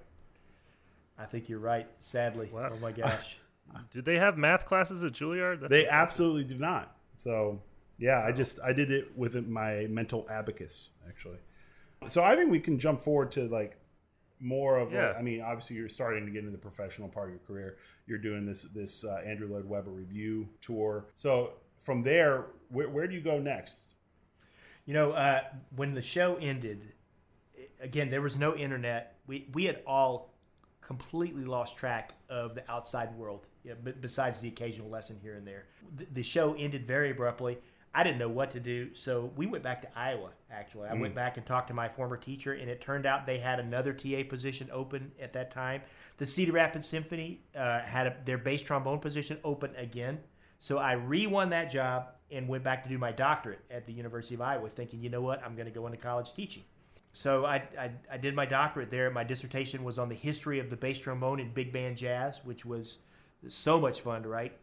I think you're right. Sadly. Wow. Oh my gosh. did they have math classes at Juilliard? That's they absolutely did not. So yeah, I just I did it with my mental abacus actually. So I think we can jump forward to like more of yeah. a, I mean, obviously you're starting to get into the professional part of your career. You're doing this this uh, Andrew Lloyd Webber revue tour. So from there, where, where do you go next? You know, uh, when the show ended, again, there was no internet. We we had all completely lost track of the outside world, you know, besides the occasional lesson here and there. The, the, show ended very abruptly. I didn't know what to do, so we went back to Iowa. Actually, I mm. went back and talked to my former teacher, and it turned out they had another TA position open at that time. The Cedar Rapids Symphony uh, had a, their bass trombone position open again. So I re-won that job and went back to do my doctorate at the University of Iowa, thinking, you know what, I'm going to go into college teaching. So I, I, I, did my doctorate there. My dissertation was on the history of the bass trombone in big band jazz, which was so much fun to write.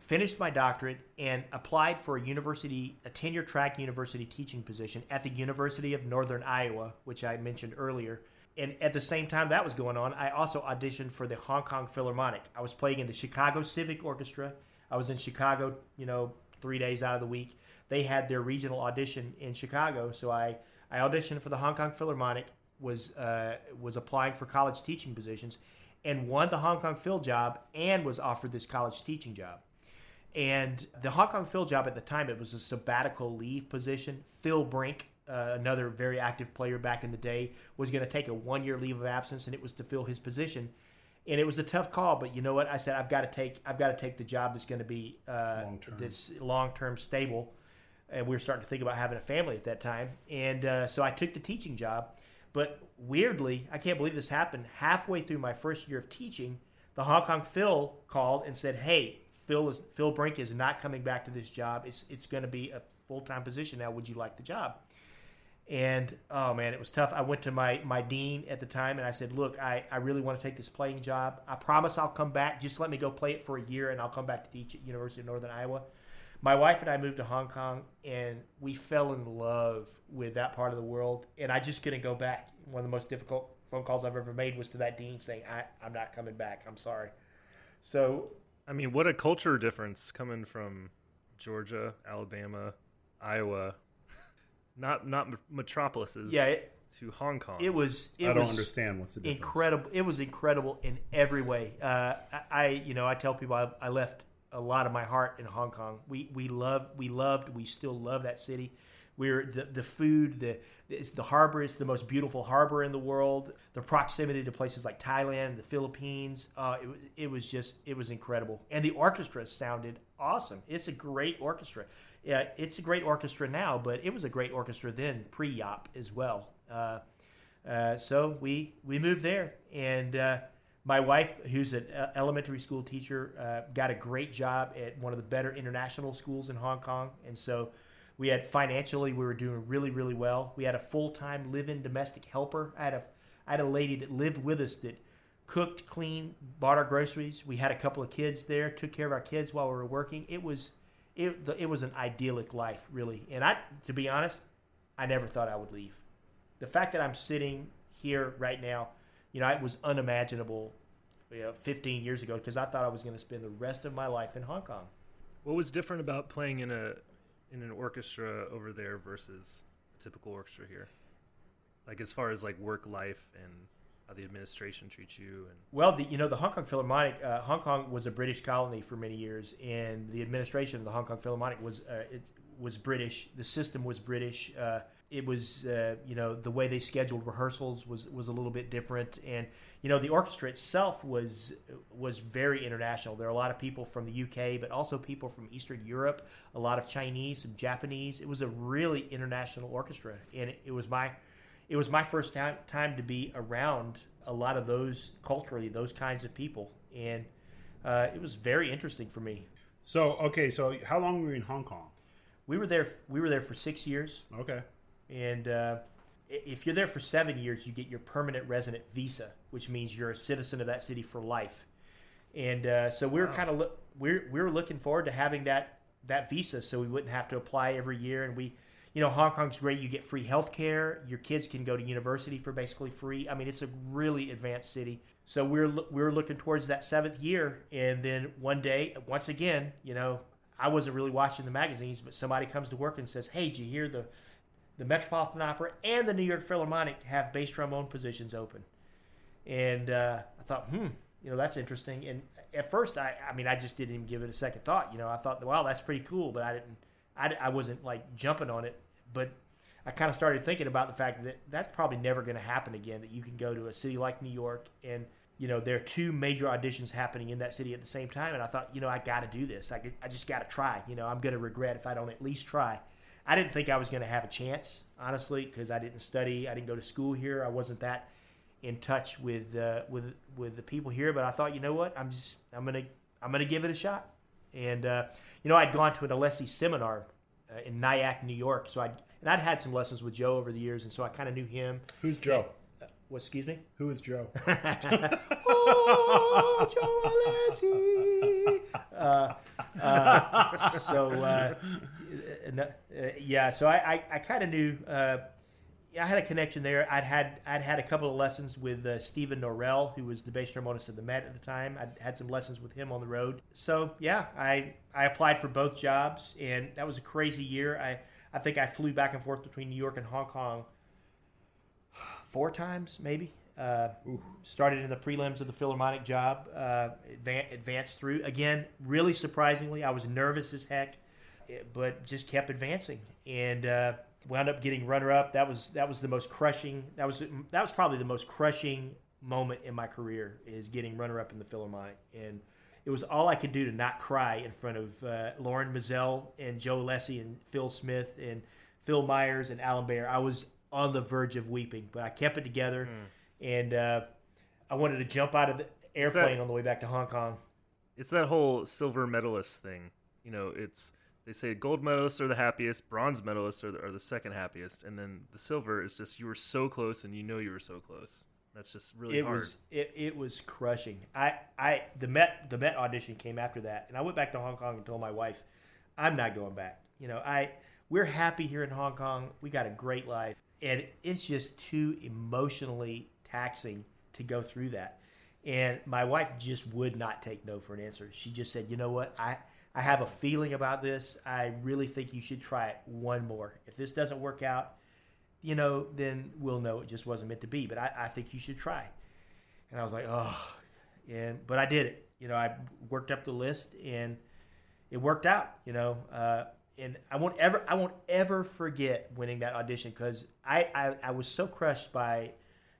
Finished my doctorate and applied for a university, a tenure track university teaching position at the University of Northern Iowa, which I mentioned earlier. And at the same time that was going on, I also auditioned for the Hong Kong Philharmonic. I was playing in the Chicago Civic Orchestra I was in Chicago, you know, three days out of the week. They had their regional audition in Chicago, so I, I auditioned for the Hong Kong Philharmonic, was uh, was applying for college teaching positions, and won the Hong Kong Phil job, and was offered this college teaching job. And the Hong Kong Phil job at the time, it was a sabbatical leave position. Phil Brink, uh, another very active player back in the day, was going to take a one year leave of absence, and it was to fill his position and it was a tough call. But you know what? I said I've got to take I've got to take the job that's going to be uh, long-term. this long term stable. And we were starting to think about having a family at that time, and uh, so I took the teaching job. But weirdly, I can't believe this happened. Halfway through my first year of teaching, the Hong Kong Phil called and said, "Hey, Phil is Phil Brink is not coming back to this job. It's it's going to be a full time position now. Would you like the job?" And oh man, it was tough. I went to my, my dean at the time and I said, Look, I, I really want to take this playing job. I promise I'll come back. Just let me go play it for a year and I'll come back to teach at University of Northern Iowa. My wife and I moved to Hong Kong and we fell in love with that part of the world. And I just couldn't go back. One of the most difficult phone calls I've ever made was to that dean saying, I, I'm not coming back. I'm sorry. So, I mean, what a culture difference coming from Georgia, Alabama, Iowa not not metropolises. Yeah, it, to Hong Kong. it was. It I don't was understand what's the difference. incredible. It was incredible in every way. Uh, I, I, you know, I tell people I, I left a lot of my heart in Hong Kong. We we love we loved we still love that city. We're the, the food, the it's the harbor. is the most beautiful harbor in the world. The proximity to places like Thailand, the Philippines. Uh, it, it was just it was incredible, and the orchestra sounded awesome. It's a great orchestra. Yeah, it's a great orchestra now, but it was a great orchestra then, pre-Jaap as well. Uh, uh, so we we moved there, and uh, my wife, who's an uh, elementary school teacher, uh, got a great job at one of the better international schools in Hong Kong, and so we had financially we were doing really really well. We had a full time live-in domestic helper. I had a I had a lady that lived with us that cooked, cleaned, bought our groceries. We had a couple of kids there, took care of our kids while we were working. It was it it was an idyllic life really, and I to be honest, I never thought I would leave the fact that I'm sitting here right now, you know, it was unimaginable you know, 15 years ago because I thought I was going to spend the rest of my life in Hong Kong. What was different about playing in a in an orchestra over there versus a typical orchestra here? Like as far as like work life and how the administration treats you and Well, the, you know, the Hong Kong Philharmonic, uh, Hong Kong was a British colony for many years, and the administration of the Hong Kong Philharmonic was uh, it was British. The system was British. Uh, it was, uh, you know, the way they scheduled rehearsals was was a little bit different, and you know, the orchestra itself was was very international. There are a lot of people from the UK, but also people from Eastern Europe, a lot of Chinese, some Japanese. It was a really international orchestra, and it, it was my it was my first time time to be around a lot of those culturally those kinds of people and uh, it was very interesting for me So okay, so how long were you in Hong Kong? We were there we were there for six years. Okay. and uh, if you're there for seven years you get your permanent resident visa which means you're a citizen of that city for life. And uh, so we were kind of look we're we were looking forward to having that that visa so we wouldn't have to apply every year. And we you know hong kong's great. You get free health care your kids can go to university for basically free. I mean it's a really advanced city. So we're we were looking towards that seventh year. And then one day once again you know i wasn't really watching the magazines but somebody comes to work and says hey did you hear the the metropolitan opera and the new york philharmonic have bass trombone positions open and uh, I thought, hmm, you know, that's interesting. And at first, I, I mean, I just didn't even give it a second thought. You know, I thought, wow, that's pretty cool, but I didn't, I, I wasn't like jumping on it. But I kind of started thinking about the fact that that's probably never going to happen again. That you can go to a city like New York and you know there are two major auditions happening in that city at the same time. And I thought, you know, I got to do this. I, I just got to try. You know, I'm going to regret if I don't at least try. I didn't think I was going to have a chance, honestly, because I didn't study. I didn't go to school here. I wasn't that in touch with uh, with with the people here. But I thought, you know what, I'm just I'm gonna I'm gonna give it a shot. And uh, you know, I'd gone to an Alessi seminar uh, in Nyack, New York, so I and I'd had some lessons with Joe over the years, and so I kind of knew him. Who's Joe? What? Excuse me. Who is Joe? oh, Joe Alessi. Uh, uh, so uh, uh, yeah, so I I, I kind of knew. Uh, I had a connection there. I'd had I'd had a couple of lessons with uh, Stephen Norrell, who was the bass trombonist of the Met at the time. I'd had some lessons with him on the road. So yeah, I I applied for both jobs, and that was a crazy year. I I think I flew back and forth between New York and Hong Kong four times, maybe. Uh, started in the prelims of the Philharmonic job, uh, advan- advanced through. Again, really surprisingly, I was nervous as heck, eh, but just kept advancing and uh, wound up getting runner up. That was that was the most crushing. That was that was probably the most crushing moment in my career is getting runner up in the Philharmonic and. It was all I could do to not cry in front of uh, Lorin Maazel and Joe Alessi and Phil Smith and Phil Myers and Alan Baer. I was on the verge of weeping, but I kept it together, and uh, I wanted to jump out of the airplane on the way back to Hong Kong. it's that whole silver medalist thing. You know, it's they say gold medalists are the happiest, bronze medalists are the, are the second happiest, and then the silver is just you were so close and you know you were so close. That's just really it hard. was it, it was crushing. I, I the Met the Met audition came after that, and I went back to Hong Kong and told my wife, I'm not going back. You know, I we're happy here in Hong Kong. We got a great life, and it's just too emotionally taxing to go through that. And my wife just would not take no for an answer. She just said, you know what, I I have a feeling about this. I really think you should try it one more. If this doesn't work out, you know, then we'll know it just wasn't meant to be. But I, I think you should try. And I was like, oh, and but I did it. You know, I worked up the list and it worked out. You know, uh, and I won't ever, I won't ever forget winning that audition because I, I, I was so crushed by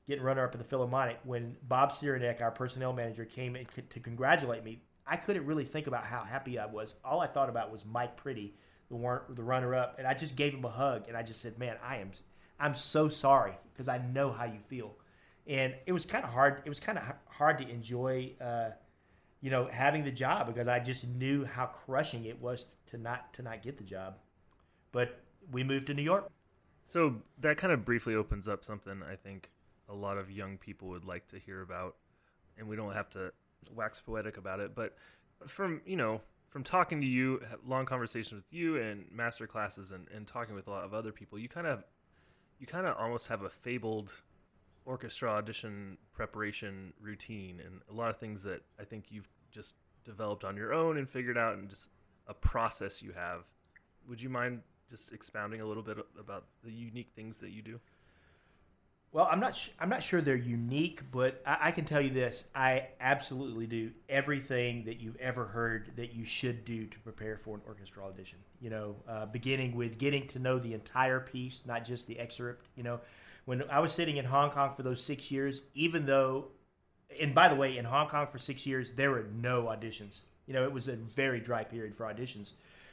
getting runner up at the Philharmonic when Bob Sirinek, our personnel manager, came to congratulate me. I couldn't really think about how happy I was. All I thought about was Mike Pretty, the the runner up, and I just gave him a hug and I just said, "Man, I am I'm so sorry because I know how you feel." And it was kind of hard. It was kind of hard to enjoy, uh, you know, having the job because I just knew how crushing it was to not to not get the job. But we moved to New York. So that kind of briefly opens up something I think a lot of young people would like to hear about, and we don't have to wax poetic about it. But from you know from talking to you, long conversations with you, and master classes, and, and talking with a lot of other people, you kind of you kind of almost have a fabled orchestra audition preparation routine, and a lot of things that I think you've just developed on your own and figured out, and just a process you have. Would you mind just expounding a little bit about the unique things that you do? Well, I'm not. Sh- I'm not sure they're unique, but I-, I can tell you this: I absolutely do everything that you've ever heard that you should do to prepare for an orchestra audition. You know, uh, beginning with getting to know the entire piece, not just the excerpt. You know, when I was sitting in Hong Kong for those six years, even though, and by the way, in Hong Kong for six years, there were no auditions. You know, it was a very dry period for auditions.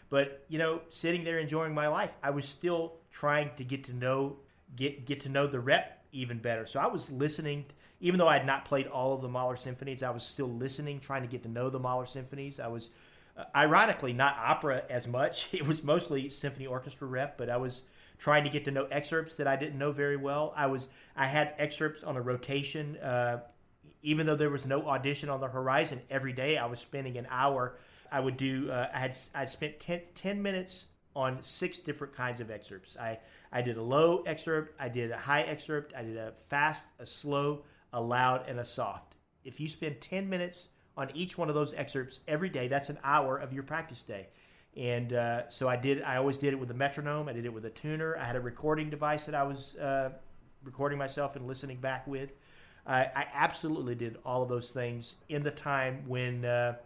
But you know, sitting there enjoying my life, I was still trying to get to know get get to know the rep even better. So I was listening, even though I had not played all of the Mahler symphonies, I was still listening, trying to get to know the Mahler symphonies. I was, uh, ironically, not opera as much. It was mostly symphony orchestra rep, but I was trying to get to know excerpts that I didn't know very well. I was, I had excerpts on a rotation. Uh, even though there was no audition on the horizon every day, I was spending an hour. I would do. Uh, I had I spent 10, 10 minutes on six different kinds of excerpts. I, I did a low excerpt, I did a high excerpt, I did a fast, a slow, a loud, and a soft. If you spend 10 minutes on each one of those excerpts every day, that's an hour of your practice day. And uh, so I did. I always did it with a metronome. I did it with a tuner. I had a recording device that I was uh, recording myself and listening back with. I, I, absolutely did all of those things in the time when uh,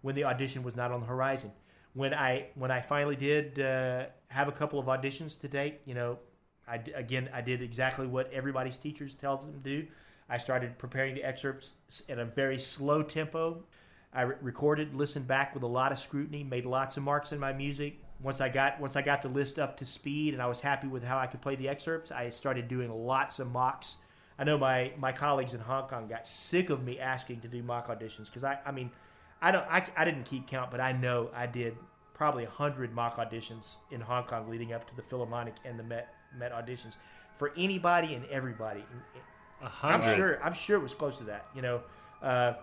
when the audition was not on the horizon when I when I finally did uh, have a couple of auditions to date, you know, I again I did exactly what everybody's teachers tells them to do. I started preparing the excerpts at a very slow tempo. I re- recorded, listened back with a lot of scrutiny, made lots of marks in my music. Once I got once I got the list up to speed and I was happy with how I could play the excerpts, I started doing lots of mocks. I know my my colleagues in Hong Kong got sick of me asking to do mock auditions because I I mean I don't. I, I didn't keep count, but I know I did probably hundred mock auditions in Hong Kong leading up to the Philharmonic and the Met Met auditions for anybody and everybody. 100. I'm sure. I'm sure it was close to that. You know, uh,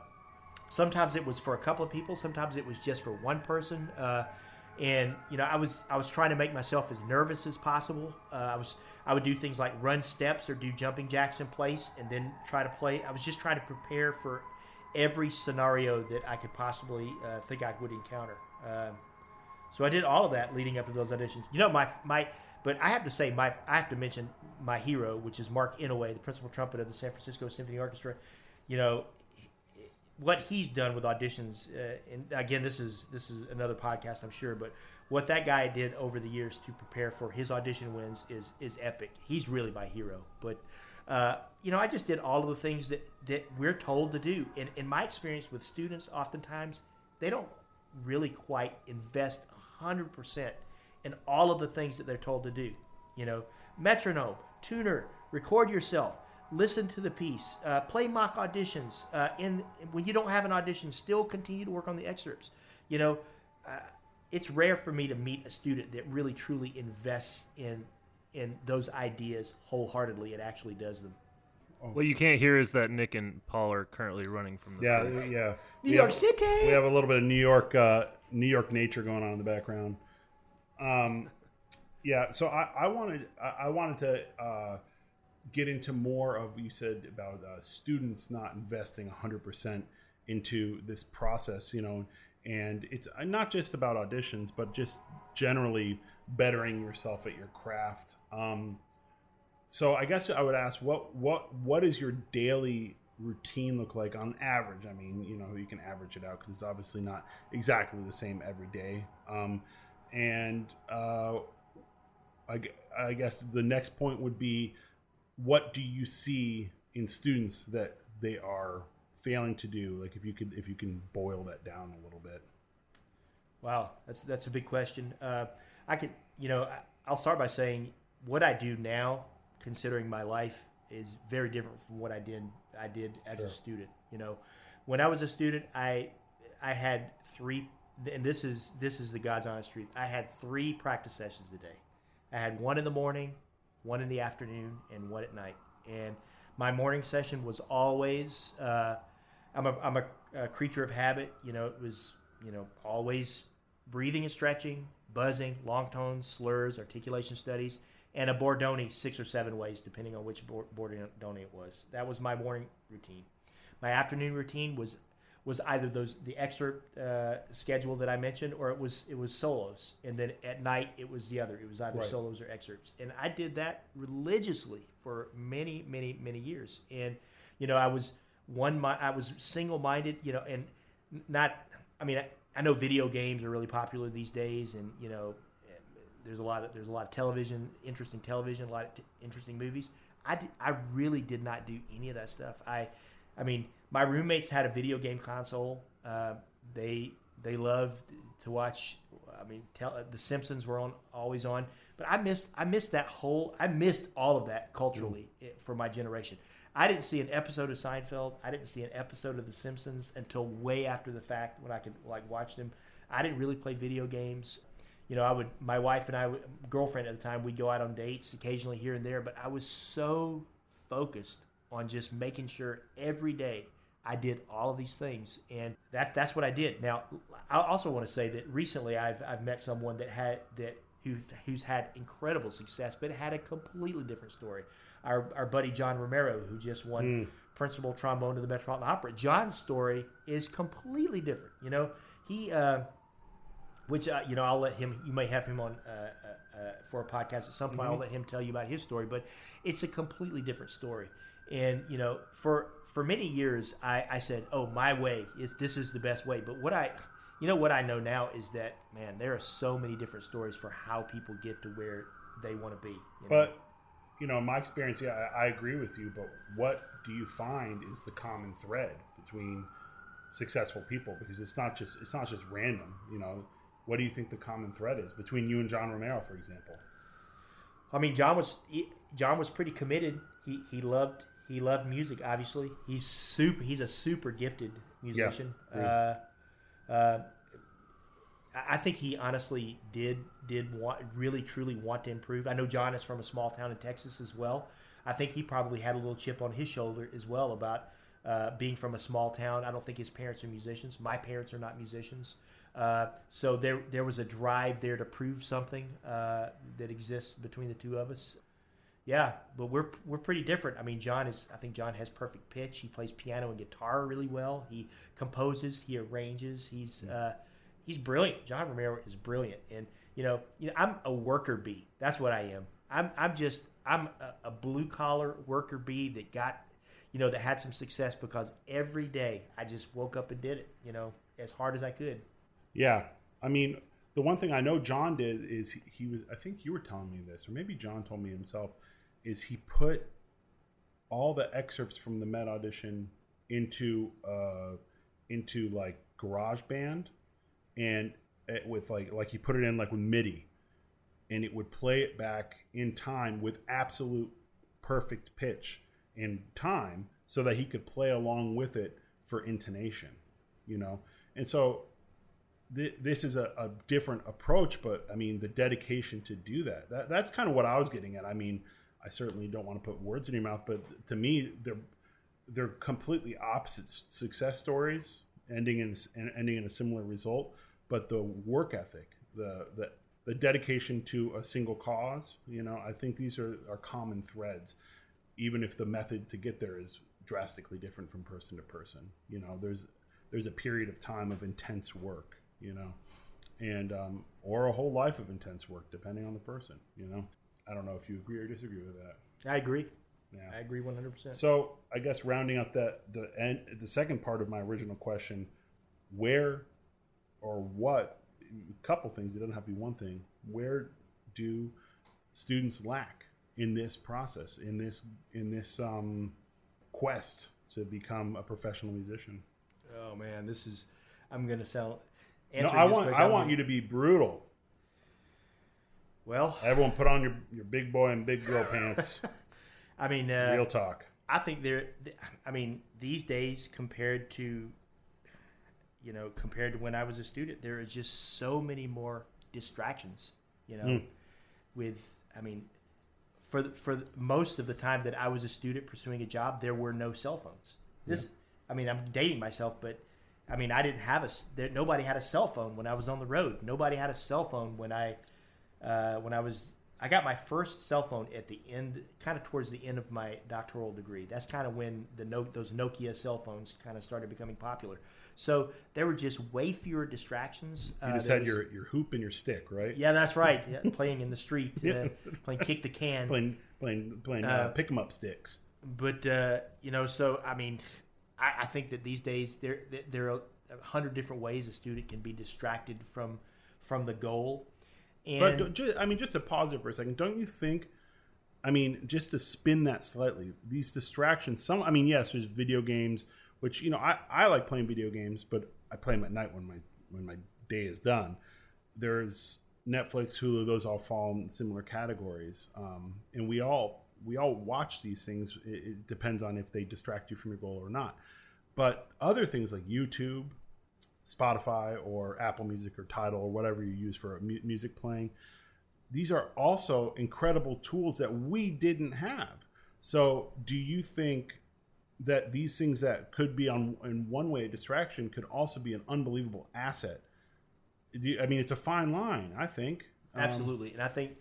sometimes it was for a couple of people. Sometimes it was just for one person. Uh, and you know, I was I was trying to make myself as nervous as possible. Uh, I was I would do things like run steps or do jumping jacks in place, and then try to play. I was just trying to prepare for every scenario that I could possibly uh, think I would encounter. Um, so I did all of that leading up to those auditions. You know, my my, but I have to say my I have to mention my hero, which is Mark Inouye, the principal trumpet of the San Francisco Symphony Orchestra. You know, what he's done with auditions, uh, and again, this is this is another podcast, I'm sure, but what that guy did over the years to prepare for his audition wins is is epic. He's really my hero. But uh, you know, I just did all of the things that, that we're told to do. And in my experience with students, oftentimes they don't really quite invest 100% in all of the things that they're told to do. You know, metronome, tuner, record yourself, listen to the piece, uh, play mock auditions. Uh, in when you don't have an audition, still continue to work on the excerpts. You know, uh, it's rare for me to meet a student that really truly invests in in those ideas wholeheartedly and actually does them. What you can't hear is that Nick and Paul are currently running from the yeah, place. yeah. New We York have- City. We have a little bit of New York, uh, New York nature going on in the background. Um, yeah. So I, I wanted, I, I wanted to uh, get into more of what you said about uh, students not investing hundred percent into this process. You know, and it's uh, not just about auditions, but just generally bettering yourself at your craft. Um, so I guess I would ask, what what what is your daily routine look like on average? I mean, you know, you can average it out because it's obviously not exactly the same every day. Um, and uh, I, I guess the next point would be, what do you see in students that they are failing to do? Like if you could if you can boil that down a little bit. Wow, that's that's a big question. Uh, I could, you know, I'll start by saying what I do now, considering my life, is very different from what I did I did as sure. a student. You know, when I was a student, I I had three, and this is this is the God's honest truth. I had three practice sessions a day. I had one in the morning, one in the afternoon, and one at night. And my morning session was always. Uh, I'm a I'm a, a creature of habit. You know, it was you know always breathing and stretching, buzzing, long tones, slurs, articulation studies, and a Bordogni six or seven ways, depending on which Bordogni it was. That was my morning routine. My afternoon routine was was either those the excerpt uh, schedule that I mentioned, or it was it was solos, and then at night it was the other. It was either right. solos or excerpts, and I did that religiously for many, many, many years. And you know, I was one. I was single minded. You know, and not. I mean, I, I know video games are really popular these days, and you know, there's a lot of there's a lot of television, interesting television, a lot of t- interesting movies. I, did, I really did not do any of that stuff. I, I mean, my roommates had a video game console. Uh, they they loved to watch. I mean, tell, The Simpsons were on always on, but I missed I missed that whole I missed all of that culturally mm. for my generation. I didn't see an episode of Seinfeld. I didn't see an episode of The Simpsons until way after the fact when I could like watch them. I didn't really play video games you know, I would, my wife and I, girlfriend at the time, we'd go out on dates occasionally here and there, but I was so focused on just making sure every day I did all of these things, and that that's what I did. Now, I also want to say that recently I've I've met someone that had that who's who's had incredible success, but had a completely different story. Our our buddy John Romero, who just won mm. principal trombone to the Metropolitan Opera. John's story is completely different. You know, he. Uh, which uh, you know I'll let him. You may have him on uh, uh, uh for a podcast at some point. Mm-hmm. I'll let him tell you about his story, but it's a completely different story. And you know, for for many years, I, I said, "Oh, my way is this is the best way." But what I, you know, what I know now is that man, there are so many different stories for how people get to where they want to be. You know? But you know, in my experience, yeah, I, I agree with you. But what do you find is the common thread between successful people? Because it's not just it's not just random. You know what do you think the common thread is between you and John Romero, for example? I mean, John was he, John was pretty committed. He he loved he loved music. Obviously, he's super. He's a super gifted musician. Yeah, uh, uh, I think he honestly did did want really truly want to improve. I know John is from a small town in Texas as well. I think he probably had a little chip on his shoulder as well about uh, being from a small town. I don't think his parents are musicians. My parents are not musicians. Uh, so there, there was a drive there to prove something uh, that exists between the two of us. Yeah, but we're we're pretty different. I mean, John is. I think John has perfect pitch. He plays piano and guitar really well. He composes. He arranges. He's uh, he's brilliant. John Romero is brilliant. And you know, you know, I'm a worker bee. That's what I am. I'm I'm just I'm a, a blue collar worker bee that got you know that had some success because every day I just woke up and did it. You know, as hard as I could. Yeah, I mean, the one thing I know John did is he, he, was. I think you were telling me this, or maybe John told me himself. Is he put all the excerpts from the Met audition into uh, into like GarageBand, and it, with like like he put it in like with MIDI, and it would play it back in time with absolute perfect pitch and time, so that he could play along with it for intonation. You know, and so this is a, a, different approach, but I mean the dedication to do that, that that's kind of what I was getting at. I mean, I certainly don't want to put words in your mouth, but to me, they're they're completely opposite success stories, ending in ending in a similar result. But the work ethic, the the the dedication to a single cause, you know, I think these are, are common threads, even if the method to get there is drastically different from person to person. You know, there's there's a period of time of intense work, you know, and um, or a whole life of intense work, depending on the person, you know. I don't know if you agree or disagree with that. I agree. Yeah. I agree 100%. So I guess rounding up that the end, the second part of my original question, where or what? A couple things. It doesn't have to be one thing. Where do students lack in this process? In this in this um, quest to become a professional musician? oh man, this is I'm going to sound No, answering I this want question, I I'm want you to be brutal. Well, Everyone, put on your your big boy and big girl pants. I mean, uh, Real talk. I think there. I mean, these days compared to, you know, compared to when I was a student, there is just so many more distractions. You know, Mm. with I mean, for the, for the, most of the time that I was a student pursuing a job, there were no cell phones. This, I mean, I'm dating myself, but I mean, I didn't have a. There, nobody had a cell phone when I was on the road. Nobody had a cell phone when I, uh, when I was. I got my first cell phone at the end, kind of towards the end of my doctoral degree. That's kind of when the no, those Nokia cell phones kind of started becoming popular. So there were just way fewer distractions. You Uh, just there had was- your, your hoop and your stick, right? yeah, that's right. Yeah, playing in the street, uh, playing kick the can. Playing playing playing uh, Uh, pick 'em up sticks. But uh, you know, so I mean, I, I think that these days there there are a hundred different ways a student can be distracted from from the goal. And But do- ju- I mean, just to pause it for a second, don't you think? I mean, just to spin that slightly, these distractions. Some, I mean, yes, there's video games, which you know, I, I like playing video games, but I play them at night when my when my day is done. There's Netflix, Hulu; those all fall in similar categories, um, and we all we all watch these things. It, it depends on if they distract you from your goal or not. But other things like YouTube, Spotify or Apple Music or Tidal or whatever you use for music playing. These are also incredible tools that we didn't have. So, do you think that these things that could be on in one way a distraction could also be an unbelievable asset? You- I mean, it's a fine line. I think Um, absolutely, and I think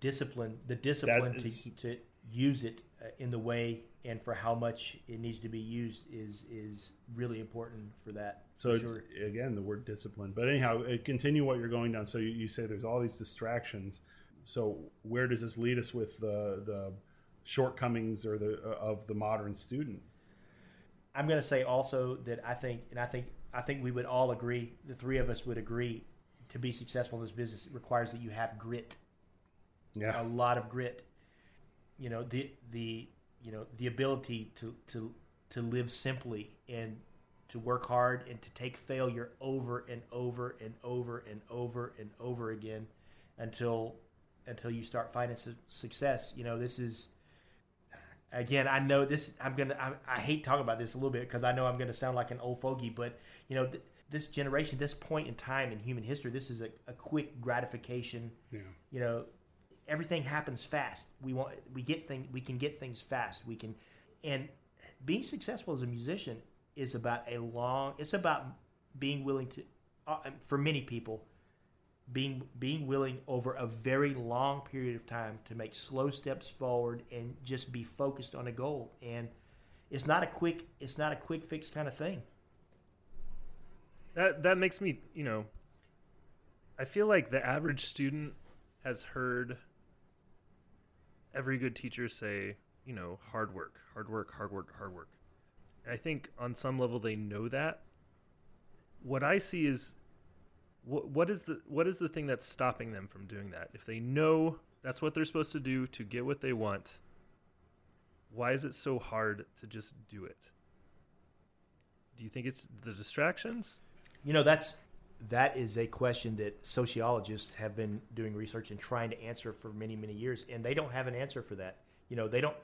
discipline, the discipline is- to to use it uh, in the way and for how much it needs to be used is is really important for that. So for sure. again, the word discipline. But anyhow, uh, continue what you're going down. So you, you say there's all these distractions. So where does this lead us with the the shortcomings or the uh, of the modern student? I'm going to say also that I think, and I think, I think we would all agree, the three of us would agree, to be successful in this business it requires that you have grit, Yeah, a lot of grit. You know the the you know the ability to to to live simply and to work hard and to take failure over and over and over and over and over again until until you start finding su- success. You know this is again, I know this. I'm gonna. I, I hate talking about this a little bit because I know I'm gonna sound like an old fogey. But you know, th- this generation, this point in time in human history, this is a, a quick gratification. yeah. You know, everything happens fast. We want. We get things. We can get things fast. We can, and being successful as a musician is about a long. It's about being willing to. Uh, for many people, being being willing over a very long period of time to make slow steps forward and just be focused on a goal and it's not a quick it's not a quick fix kind of thing That that makes me, you know, I feel like the average student has heard every good teacher say, you know, hard work, hard work, hard work, hard work. I think on some level they know that. What I see is what what is the what is the thing that's stopping them from doing that? If they know that's what they're supposed to do to get what they want, why is it so hard to just do it? Do you think it's the distractions? you know that's that is a question that sociologists have been doing research and trying to answer for many many years and they don't have an answer for that you know they don't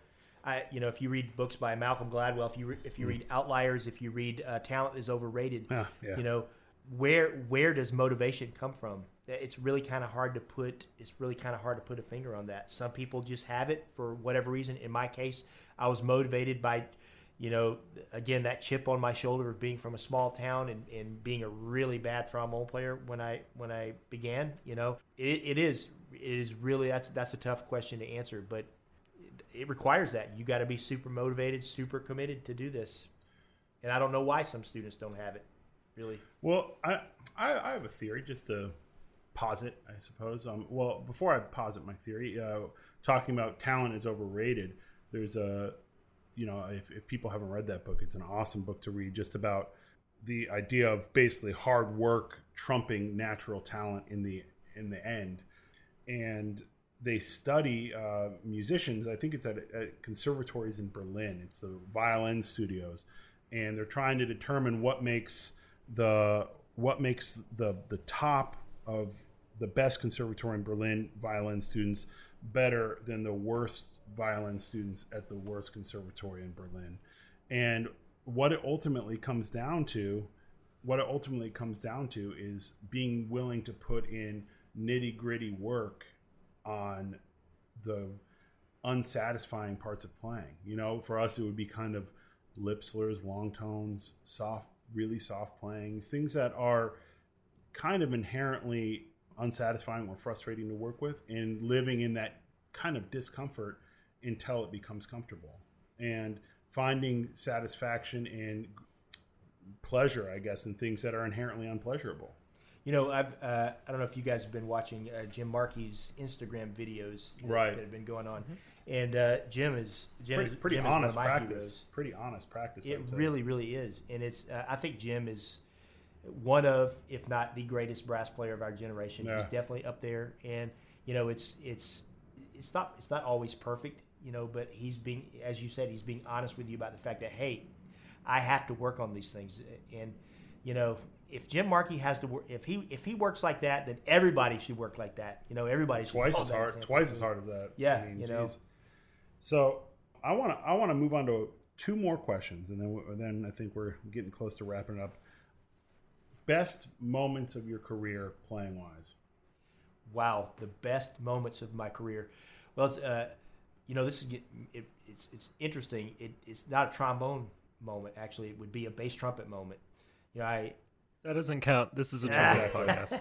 I, you know, if you read books by Malcolm Gladwell, if you re, if you read Outliers, if you read uh, Talent is Overrated, yeah. you know, where where does motivation come from? It's really kind of hard to put. It's really kind of hard to put a finger on that. Some people just have it for whatever reason. In my case, I was motivated by, you know, again that chip on my shoulder of being from a small town and, and being a really bad trombone player when I when I began. You know, it, it is it is really that's that's a tough question to answer, but it requires that you got to be super motivated, super committed to do this. And I don't know why some students don't have it. really. Well, I, I I have a theory just to posit, I suppose. Um, well, before I posit my theory, uh, talking about talent is overrated. There's a, you know, if, if people haven't read that book, it's an awesome book to read, just about the idea of basically hard work trumping natural talent in the in the end, and they study uh, musicians. I think it's at, at conservatories in Berlin. It's the violin studios, and they're trying to determine what makes the what makes the the top of the best conservatory in Berlin violin students better than the worst violin students at the worst conservatory in Berlin. And what it ultimately comes down to, what it ultimately comes down to is being willing to put in nitty gritty work on the unsatisfying parts of playing. You know, for us, it would be kind of lip slurs, long tones, soft, really soft playing, things that are kind of inherently unsatisfying or frustrating to work with, and living in that kind of discomfort until it becomes comfortable. And finding satisfaction and pleasure, I guess, in things that are inherently unpleasurable. You know, I've uh, I don't know if you guys have been watching uh, Jim Markey's Instagram videos that, Right. that have been going on, and uh, Jim is Jim Pretty, is pretty Jim is one of honest my practice. heroes. Pretty honest practice. It really, really is, and it's. Uh, I think Jim is one of, if not the greatest brass player of our generation. Yeah. He's definitely up there, and you know, it's it's it's not it's not always perfect, you know, but he's being, as you said, he's being honest with you about the fact that hey, I have to work on these things, and you know, if Jim Markey has to work, if he if he works like that, then everybody should work like that. You know, everybody should twice as hard. Twice as hard as that. Yeah, you know. geez. So I want to I want to move on to two more questions, and then we- then I think we're getting close to wrapping up. Best moments of your career playing wise. wow, the best moments of my career. Well, it's, uh, you know, this is it, it's it's interesting. It, it's not a trombone moment. Actually, it would be a bass trumpet moment. You know, I That doesn't count. This is a trumpet podcast.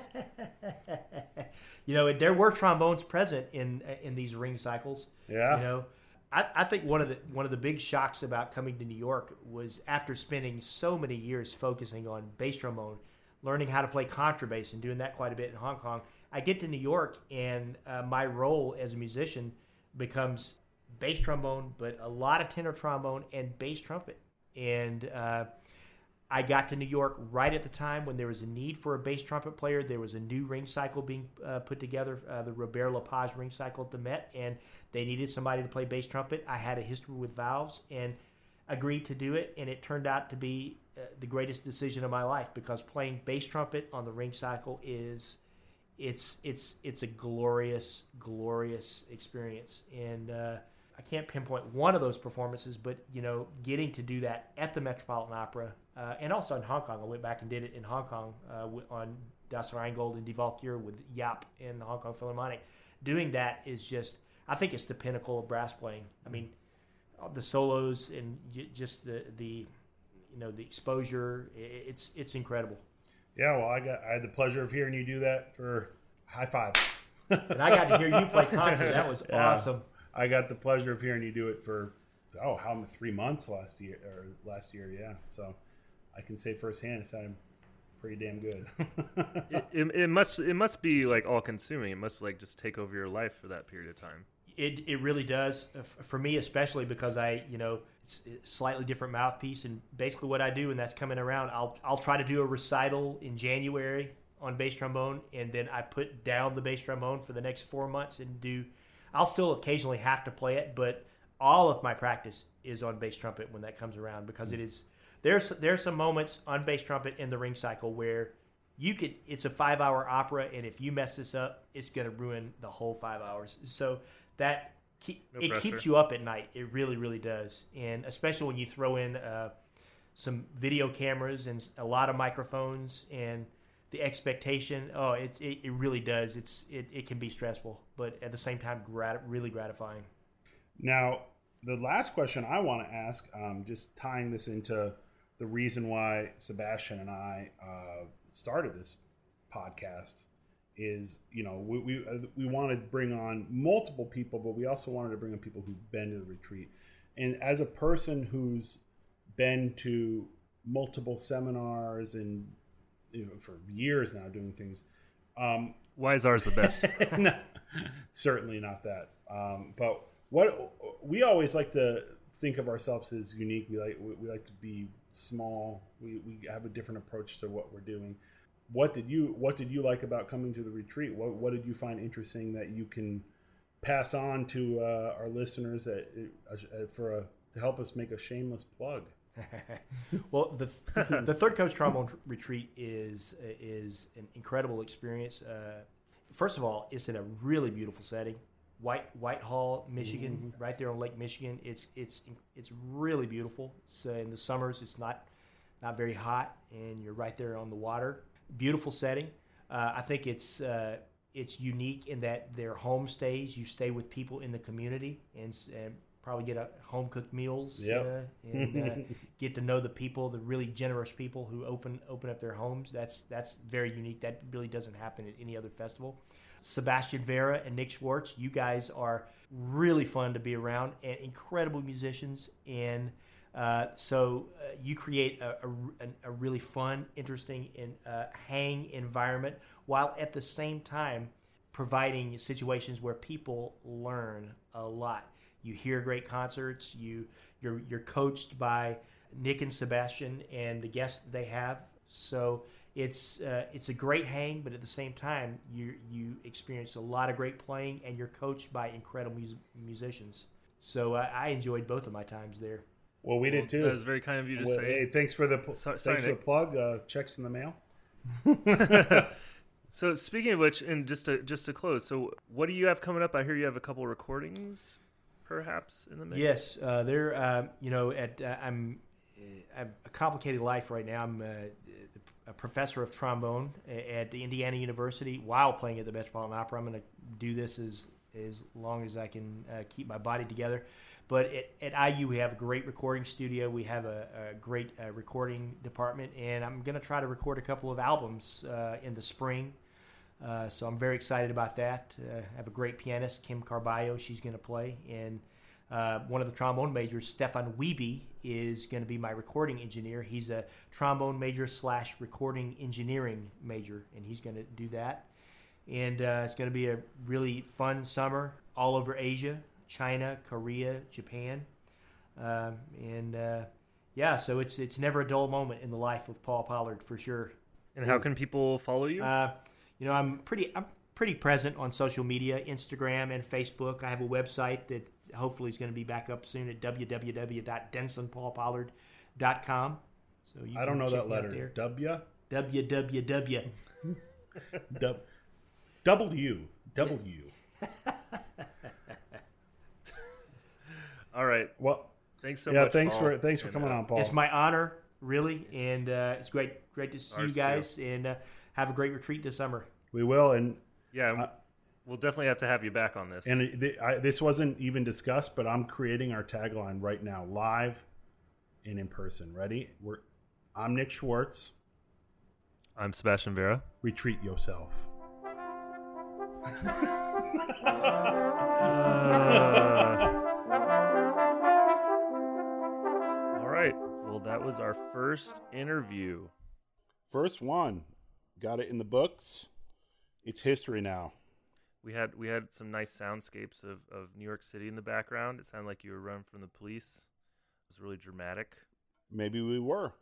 you know, there were trombones present in in these ring cycles. Yeah. You know, I, I think one of the one of the big shocks about coming to New York was after spending so many years focusing on bass trombone, learning how to play contrabass and doing that quite a bit in Hong Kong. I get to New York and uh, my role as a musician becomes bass trombone, but a lot of tenor trombone and bass trumpet. And uh, I got to New York right at the time when there was a need for a bass trumpet player. There was a new ring cycle being uh, put together, uh, the Robert Lepage ring cycle at the Met, and they needed somebody to play bass trumpet. I had a history with valves and agreed to do it, and it turned out to be the greatest decision of my life because playing bass trumpet on the ring cycle is it's it's it's a glorious glorious experience and uh, I can't pinpoint one of those performances, but you know, getting to do that at the Metropolitan Opera uh, and also in Hong Kong. I went back and did it in Hong Kong uh, on Das Rheingold and Die Walküre with Jaap in the Hong Kong Philharmonic. Doing that is just, I think it's the pinnacle of brass playing. I mean, the solos and just the the you know the exposure. It's it's incredible. Yeah. Well, I got I had the pleasure of hearing you do that for high five. And I got to hear you play contra. That was Yeah. awesome. I got the pleasure of hearing you do it for oh how many three months last year or last year. Yeah. So I can say firsthand it sounded pretty damn good. it, it, it must it must be like all consuming. It must like just take over your life for that period of time. It, it really does uh, for me, especially because I, you know, it's a slightly different mouthpiece, and basically what I do, and that's coming around. I'll I'll try to do a recital in January on bass trombone, and then I put down the bass trombone for the next four months and do. I'll still occasionally have to play it, but all of my practice is on bass trumpet when that comes around because it is there's there's some moments on bass trumpet in the ring cycle where you could it's a five hour opera and if you mess this up it's going to ruin the whole five hours so that keep, No it pressure. keeps you up at night. It really really does. And especially when you throw in uh, some video cameras and a lot of microphones and the expectation oh it's it, it really does. It's it, it can be stressful but at the same time grat- really gratifying. Now, the last question I want to ask, um, just tying this into the reason why Sebastian and I uh, started this podcast, is you know we we, uh, we wanted to bring on multiple people, but we also wanted to bring on people who've been to the retreat. And as a person who's been to multiple seminars and you know, for years now doing things. Um, Why is ours the best? no, certainly not that. Um, but what we always like to think of ourselves as unique. We like we, we like to be small. We, we have a different approach to what we're doing. What did you What did you like about coming to the retreat? What What did you find interesting that you can pass on to uh, our listeners that, uh, for a, to help us make a shameless plug? well, the the third coast trombone retreat is is an incredible experience. Uh, first of all, it's in a really beautiful setting. White Whitehall, Michigan, mm-hmm. right there on Lake Michigan. It's it's it's really beautiful. It's, uh, in the summers, it's not not very hot, and you're right there on the water. Beautiful setting. Uh, I think it's uh, it's unique in that they're homestays. You stay with people in the community, and, and probably get a home cooked meals yep. uh, and uh, get to know the people, the really generous people who open open up their homes. That's that's very unique. That really doesn't happen at any other festival. Sebastian Vera and Nick Schwartz, you guys are really fun to be around and incredible musicians. And uh, so uh, you create a, a, a, really fun, interesting, and uh, hang environment while at the same time providing situations where people learn a lot you hear great concerts. You you're you're coached by Nick and Sebastian and the guests they have. So it's uh, it's a great hang, but at the same time, you you experience a lot of great playing, and you're coached by incredible mus- musicians. So uh, I enjoyed both of my times there. Well, we well, did too. That was very kind of you to well, say. Hey, thanks for the so, thanks sorry, for Nick. the plug. Uh, checks in the mail. so speaking of which, and just to just to close, so what do you have coming up? I hear you have a couple recordings perhaps in the mix? Yes, uh, there. Uh, you know, at uh, I'm uh, I have a complicated life right now. I'm uh, a professor of trombone at Indiana University while playing at the Metropolitan Opera. I'm going to do this as as long as I can uh, keep my body together. But at, at, IU, we have a great recording studio. We have a, a great uh, recording department, and I'm going to try to record a couple of albums uh, in the spring. Uh, so I'm very excited about that. Uh, I have a great pianist, Kim Carballo. She's going to play. And uh, one of the trombone majors, Stefan Wiebe, is going to be my recording engineer. He's a trombone major slash recording engineering major, and he's going to do that. And uh, it's going to be a really fun summer all over Asia, China, Korea, Japan. Um, and uh, yeah, so it's it's never a dull moment in the life of Paul Pollard for sure. And how can people follow you? Uh, you know, I'm pretty I'm pretty present on social media, Instagram and Facebook. I have a website that hopefully is going to be back up soon at www.densonpaulpollard.com. So you I don't know that letter. There. W www. W W. All right. Well, thanks so much. yeah, much. thanks Paul. for thanks for and, coming uh, on, Paul. It's my honor, really, and uh, it's great great to see Ours you guys. Too. And uh, have a great retreat this summer. We will, and yeah, we'll definitely have to have you back on this. And I, this wasn't even discussed, but I'm creating our tagline right now, live and in person. Ready? We're. I'm Nick Schwartz. I'm Sebastian Vera. Retreat yourself. uh... Well, that was our first interview. First one got it in the books. It's history now. We had we had some nice soundscapes of, of New York City in the background. It sounded like you were running from the police. It was really dramatic. Maybe we were.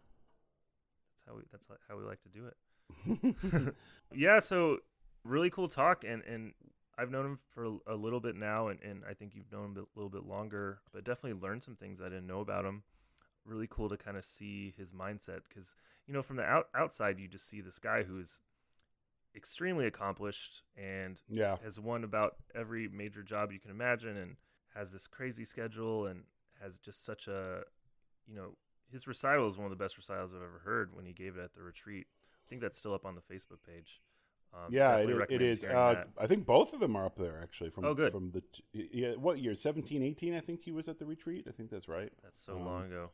That's how we that's how we like to do it. yeah, so really cool talk and and I've known him for a little bit now and, and I think you've known him a little bit longer, but definitely learned some things I didn't know about him. Really cool to kind of see his mindset cuz you know from the out, outside you just see this guy who's extremely accomplished and yeah. has won about every major job you can imagine and has this crazy schedule and has just such a you know his recital is one of the best recitals I've ever heard when he gave it at the retreat. I think that's still up on the Facebook page. Um, yeah, it, it is. Uh, I think both of them are up there actually. From oh, good. From the yeah, what year? Seventeen, eighteen. I think he was at the retreat. I think that's right. That's so um, long ago.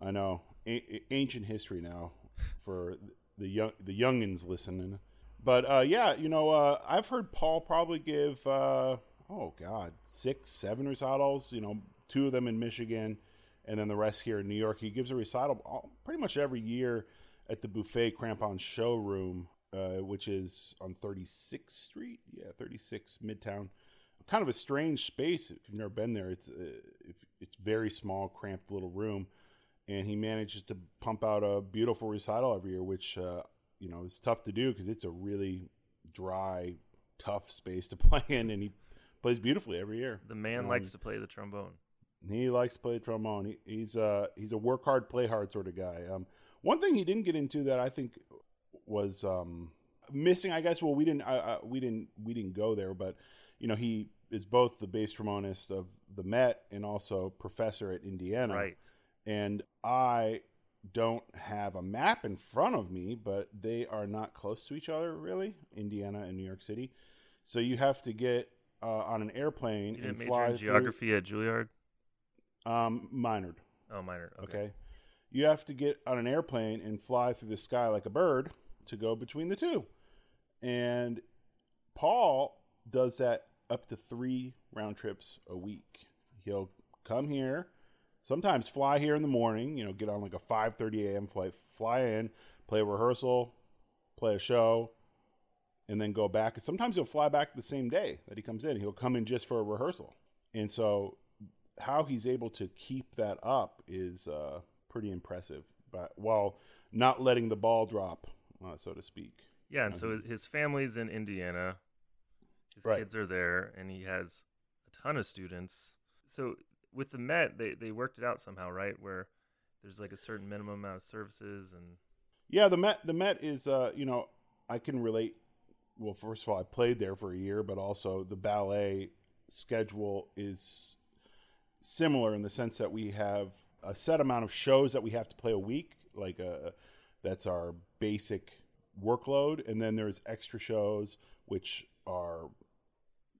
I know, A- ancient history now for the young the youngins listening. But uh, yeah, you know, uh, I've heard Paul probably give uh, oh god six, seven recitals. You know, two of them in Michigan, and then the rest here in New York. He gives a recital pretty much every year at the Buffet Crampon showroom, uh, which is on 36th Street. Yeah, 36 Midtown. Kind of a strange space. If you've never been there, it's uh, it's very small, cramped little room, and he manages to pump out a beautiful recital every year, which uh, you know is tough to do because it's a really dry, tough space to play in, and he plays beautifully every year. The man Um, likes to play the trombone. He likes to play trombone. He, he's uh he's a work hard, play hard sort of guy. Um, one thing he didn't get into that I think was um missing. I guess well we didn't I, we didn't we didn't go there, but you know he is both the bass trombonist of the Met and also professor at Indiana. Right. And I don't have a map in front of me, but they are not close to each other really, Indiana and New York City. So you have to get uh, on an airplane You didn't and major fly in geography at Juilliard? Um, minored. Oh, minor. Okay. Okay. You have to get on an airplane and fly through the sky like a bird to go between the two. And Paul does that up to three round trips a week. He'll come here, sometimes fly here in the morning, you know, get on like a 5:30 a.m. flight, fly in, play a rehearsal, play a show, and then go back. Sometimes he'll fly back the same day that he comes in. He'll come in just for a rehearsal. And so how he's able to keep that up is uh, pretty impressive, but while not letting the ball drop, uh, so to speak. Yeah, and so his family's in Indiana. His Right. kids are there, and he has a ton of students. So with the Met, they they worked it out somehow, right? Where there's like a certain minimum amount of services, and Yeah, the Met the Met is uh, you know, I can relate. Well, first of all, I played there for a year, but also the ballet schedule is similar in the sense that we have a set amount of shows that we have to play a week, like uh that's our basic workload, and then there's extra shows which are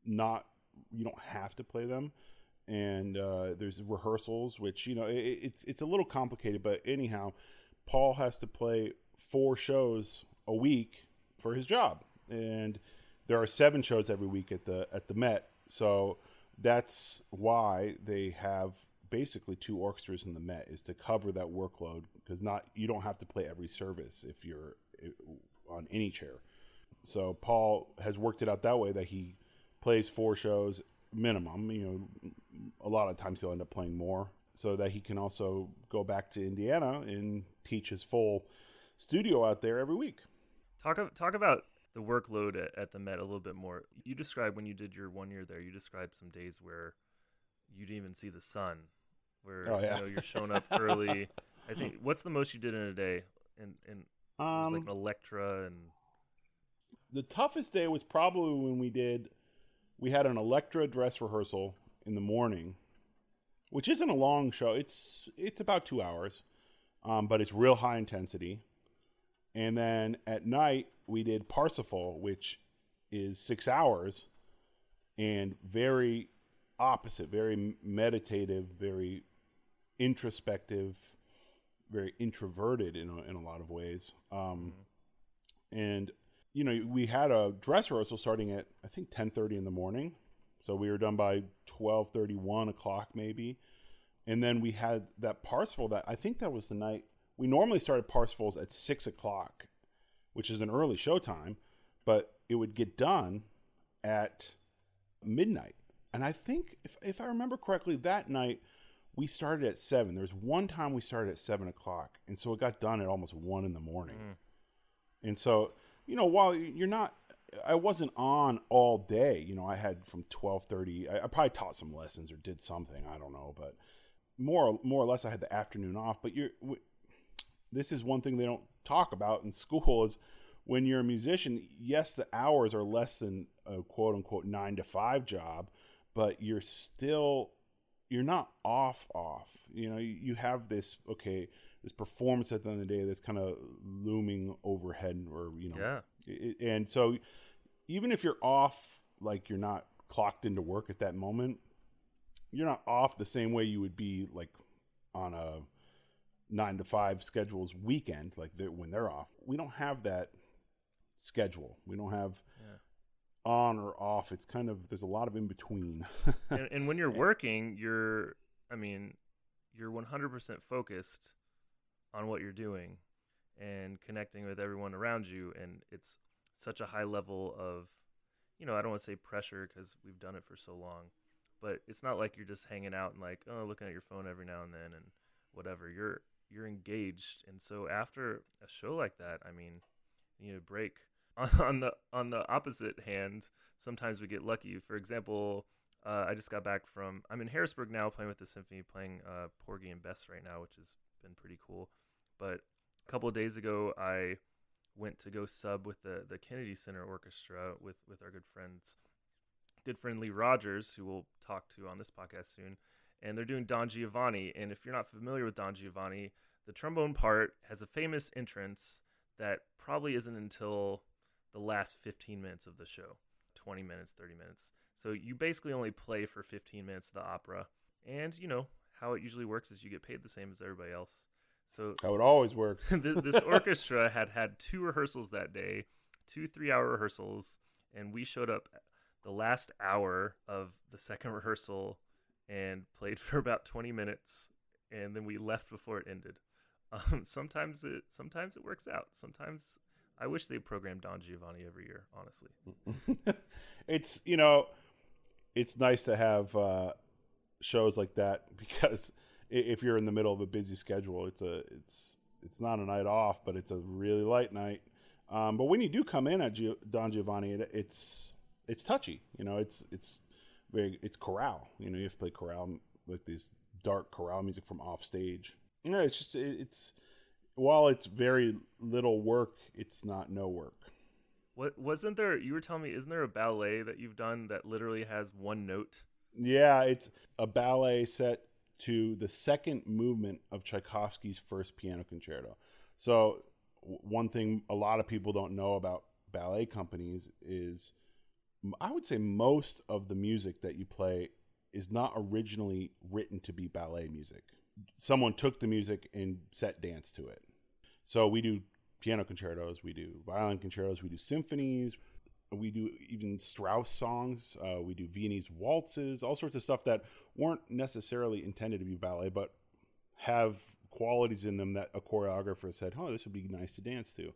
not you don't have to play them and uh, there's rehearsals which you know it, it's it's a little complicated but anyhow paul has to play four shows a week for his job. And there are seven shows every week at the at the met. So that's why they have basically two orchestras in the met is to cover that workload because not you don't have to play every service if you're on any chair. So Paul has worked it out that way that he plays four shows minimum. You know, a lot of times he'll end up playing more, so that he can also go back to Indiana and teach his full studio out there every week. talk talk about the workload at, at the Met a little bit more. You described when you did your one year there. You described some days where you didn't even see the sun, where Oh, yeah. you know you're showing up early. I think what's the most you did in a day? And and it was Um, like an Elektra and the toughest day was probably when we did we had an Elektra dress rehearsal in the morning, which isn't a long show. It's it's about two hours, um, but it's real high intensity. And then at night we did Parsifal, which is six hours, and very opposite, very meditative, very introspective, very introverted in a, in a lot of ways. Um, and you know, we had a dress rehearsal starting at I think ten thirty in the morning, so we were done by twelve thirty, one o'clock maybe, and then we had that Parsifal. That I think that was the night we normally started Parsifals at six o'clock, which is an early showtime, but it would get done at midnight. And I think if if I remember correctly, that night we started at seven. There was one time we started at seven o'clock, and so it got done at almost one in the morning. Mm. And so, you know, while you're not, I wasn't on all day. You know, I had from twelve thirty. I, I probably taught some lessons or did something. I don't know, but more more or less, I had the afternoon off. But you're, this is one thing they don't talk about in school is when you're a musician. Yes, the hours are less than a quote unquote nine to five job, but you're still you're not off off you know you, you have this okay this performance at the end of the day that's kind of looming overhead or you know Yeah. I- I- and so even if you're off like you're not clocked into work at that moment you're not off the same way you would be like on a nine to five schedules weekend like they when they're off. We don't have that schedule. We don't have on or off. It's kind of there's a lot of in between. And, and when you're working, you're, I mean, you're 100% focused on what you're doing. and connecting with everyone around you. And it's such a high level of, you know, I don't want to say pressure because we've done it for so long, but it's not like you're just hanging out and like, oh, looking at your phone every now and then and whatever. You're you're engaged, and so after a show like that, I mean, you know break. On the on the opposite hand, sometimes we get lucky. For example, uh, I just got back from I'm in Harrisburg now, playing with the symphony, playing uh, Porgy and Bess right now, which has been pretty cool. But a couple of days ago, I went to go sub with the the Kennedy Center Orchestra with with our good friends, good friend Lee Rogers, who we'll talk to on this podcast soon. And they're doing Don Giovanni. And if you're not familiar with Don Giovanni, the trombone part has a famous entrance that probably isn't until the last 15 minutes of the show 20 minutes 30 minutes so you basically only play for 15 minutes of the opera and you know how it usually works is you get paid the same as everybody else so How it always works. this orchestra had had two rehearsals that day, two three hour rehearsals, and we showed up the last hour of the second rehearsal and played for about 20 minutes, and then we left before it ended. Um, sometimes it sometimes it works out. Sometimes I wish they programmed Don Giovanni every year. Honestly, it's you know, it's nice to have uh, shows like that because if you're in the middle of a busy schedule, it's a it's it's not a night off, but it's a really light night. Um, but when you do come in at Gio- Don Giovanni, it, it's it's touchy. You know, it's it's very it's chorale. You know, you have to play chorale with this dark chorale music from off stage. You know, it's just it, it's while it's very little work, it's not no work. what wasn't there? You were telling me, isn't there a ballet that you've done that literally has one note? Yeah, it's a ballet set to the second movement of Tchaikovsky's first piano concerto. So, one thing a lot of people don't know about ballet companies is I would say most of the music that you play is not originally written to be ballet music. Someone took the music and set dance to it. So, we do piano concertos, we do violin concertos, we do symphonies, we do even Strauss songs. Uh, we do Viennese waltzes, all sorts of stuff that weren't necessarily intended to be ballet, but have qualities in them that a choreographer said, "Oh, this would be nice to dance to."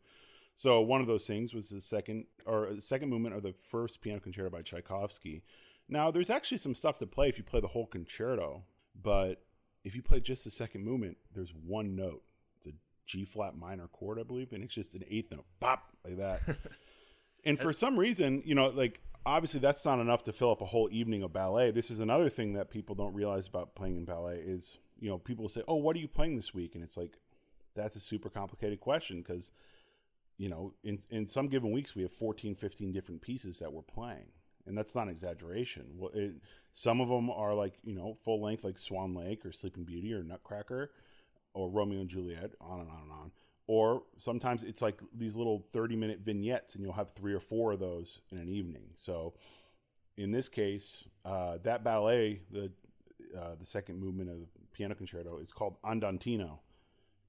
So one of those things was the second or the second movement of the first piano concerto by Tchaikovsky. Now, there's actually some stuff to play if you play the whole concerto, but if you play just the second movement, there's one note. It's a G flat minor chord, I believe, and it's just an eighth note, pop like that. And for some reason, you know, like obviously that's not enough to fill up a whole evening of ballet. This is another thing that people don't realize about playing in ballet is, you know, people say, "Oh, what are you playing this week?" And it's like that's a super complicated question because you know, in in some given weeks we have 14, 15 different pieces that we're playing. And that's not an exaggeration. Well, it, some of them are like, you know, full length like Swan Lake or Sleeping Beauty or Nutcracker or Romeo and Juliet, on and on and on. Or sometimes it's like these little 30 minute vignettes, and you'll have three or four of those in an evening. So in this case, uh, that ballet, the uh, the second movement of the piano concerto, is called Andantino,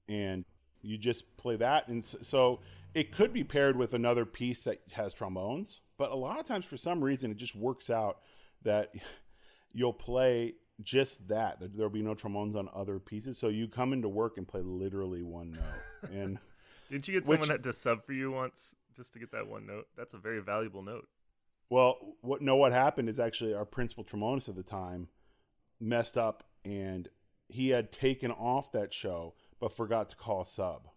and you just play that, and so it could be paired with another piece that has trombones. But a lot of times, for some reason, it just works out that you'll play just that. There- There'll be no trombones on other pieces, so you come into work and play literally one note. And Didn't you get Which- someone to sub for you once just to get that one note? That's a very valuable note. Well, what no, what happened is actually our principal trombonist at the time messed up, and he had taken off that show, but forgot to call a sub.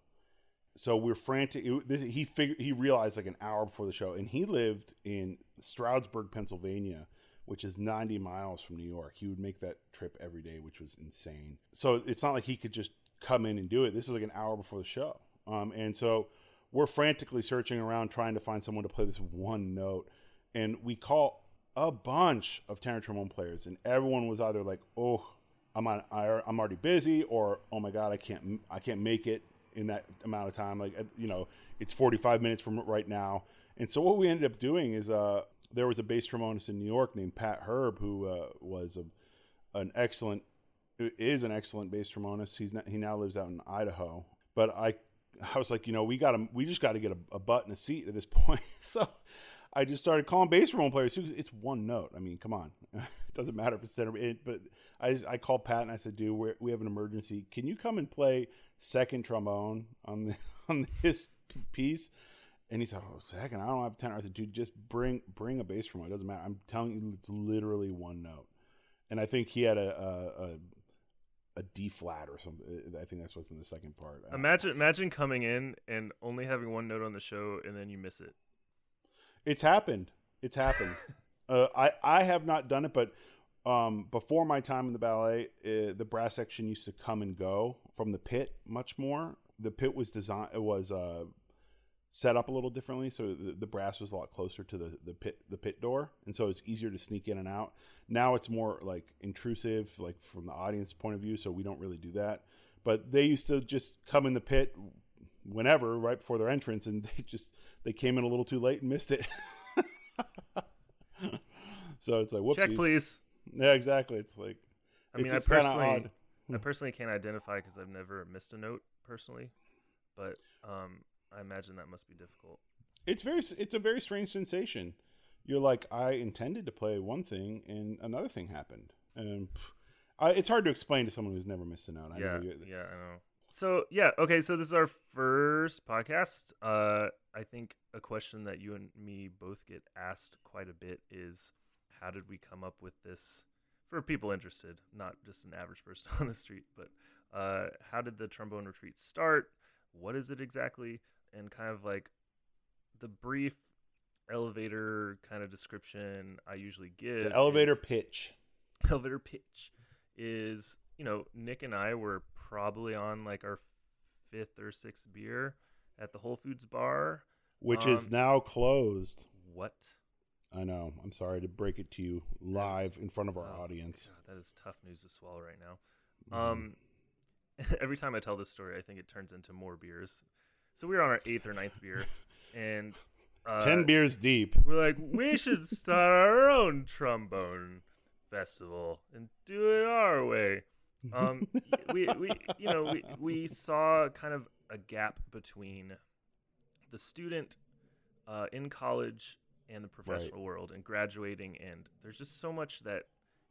So we're frantic. it- this- he figured he realized like an hour before the show, and he lived in Stroudsburg, Pennsylvania, which is 90 miles from New York. He would make that trip every day, which was insane. So it's not like he could just come in and do it. This was like an hour before the show, um, and so we're frantically searching around trying to find someone to play this one note, and we call a bunch of tenor trombone players, and everyone was either like, "Oh, I'm on, I'm already busy," or "Oh my god, I can't, I can't make it in that amount of time." Like, you know, it's 45 minutes from right now. And so what we ended up doing is, uh, there was a bass trombonist in New York named Pat Herb who uh, was a, an excellent, is an excellent bass trombonist. He's not, he now lives out in Idaho. But I, I was like, you know, we got we just got to get a, a butt and a seat at this point. so I just started calling bass trombone players. It's one note. I mean, come on, it doesn't matter if it's center. It, but I I called Pat and I said, dude, we we have an emergency. Can you come and play second trombone on the on this piece? And he said, "Oh, second, I don't have tenor." I said, "Dude, just bring bring a bass trombone. It doesn't matter. I'm telling you, it's literally one note." And I think he had a a, a, a D flat or something. I think that's what's in the second part. Imagine imagine coming in and only having one note on the show, and then you miss it. It's happened. It's happened. uh, I I have not done it, but um, before my time in the ballet, uh, the brass section used to come and go from the pit much more. The pit was designed. It was uh, set up a little differently, so the, the, brass was a lot closer to the, the pit the pit door, and so it's easier to sneak in and out. Now it's more like intrusive, like from the audience point of view, so we don't really do that. But they used to just come in the pit whenever, right before their entrance, and they just they came in a little too late and missed it. so it's like whoopsies. Check please. Yeah, exactly. It's like I mean, I personally, I personally can't identify because I've never missed a note personally, but um, I imagine that must be difficult. It's very it's a very strange sensation. You're like I intended to play one thing and another thing happened. And I, it's hard to explain to someone who's never missed a note. I yeah, know yeah, I know. So yeah, okay. So this is our first podcast. Uh, I think a question that you and me both get asked quite a bit is, how did we come up with this? For people interested, not just an average person on the street, but uh, how did the trombone retreat start? What is it exactly? And kind of like the brief elevator kind of description I usually give. The elevator is, pitch. Elevator pitch is, you know, Nick and I were probably on like our fifth or sixth beer at the Whole Foods bar, which um, is now closed. What? I know. I'm sorry to break it to you live is, in front of our oh, audience. God, that is tough news to swallow right now. Mm. Um, every time I tell this story, I think it turns into more beers. So we were on our eighth or ninth beer, and uh, ten beers deep. We're like, we should start our own trombone festival and do it our way. Um, we we you know we we saw kind of a gap between the student uh, in college and the professional right. world and graduating, and there's just so much that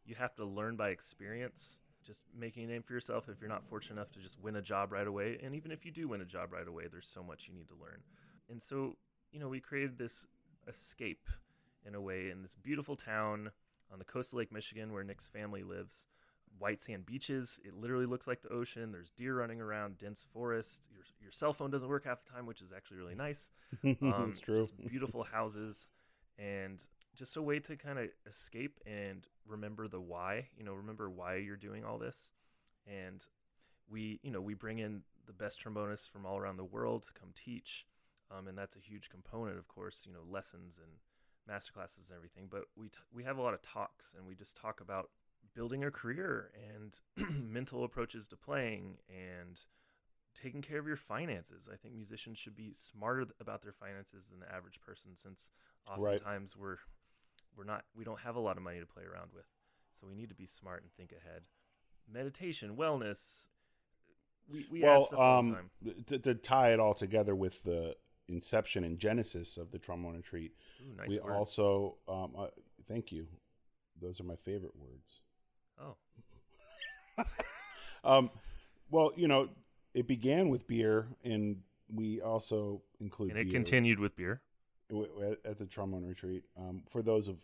you have to learn by experience just making a name for yourself if you're not fortunate enough to just win a job right away. And even if you do win a job right away, there's so much you need to learn. And so, you know, we created this escape in a way in this beautiful town on the coast of Lake Michigan where Nick's family lives. White sand beaches. It literally looks like the ocean. There's deer running around, dense forest. Your, your cell phone doesn't work half the time, which is actually really nice. Um, That's true. beautiful houses. And just a way to kind of escape and remember the why you know remember why you're doing all this and we you know we bring in the best trombonists from all around the world to come teach um, and that's a huge component of course you know lessons and master classes and everything but we t- we have a lot of talks and we just talk about building a career and mental approaches to playing and taking care of your finances. I think musicians should be smarter about their finances than the average person since oftentimes right. we're we're not we don't have a lot of money to play around with. So we need to be smart and think ahead. Meditation wellness we, we well um, to, to, tie it all together with the inception and genesis of the trombone retreat Ooh, nice we word. also um, uh, thank you. Those are my favorite words. Oh. Um, well you know it began with beer and we also include and it beer. continued with beer at the trombone retreat. Um, for those of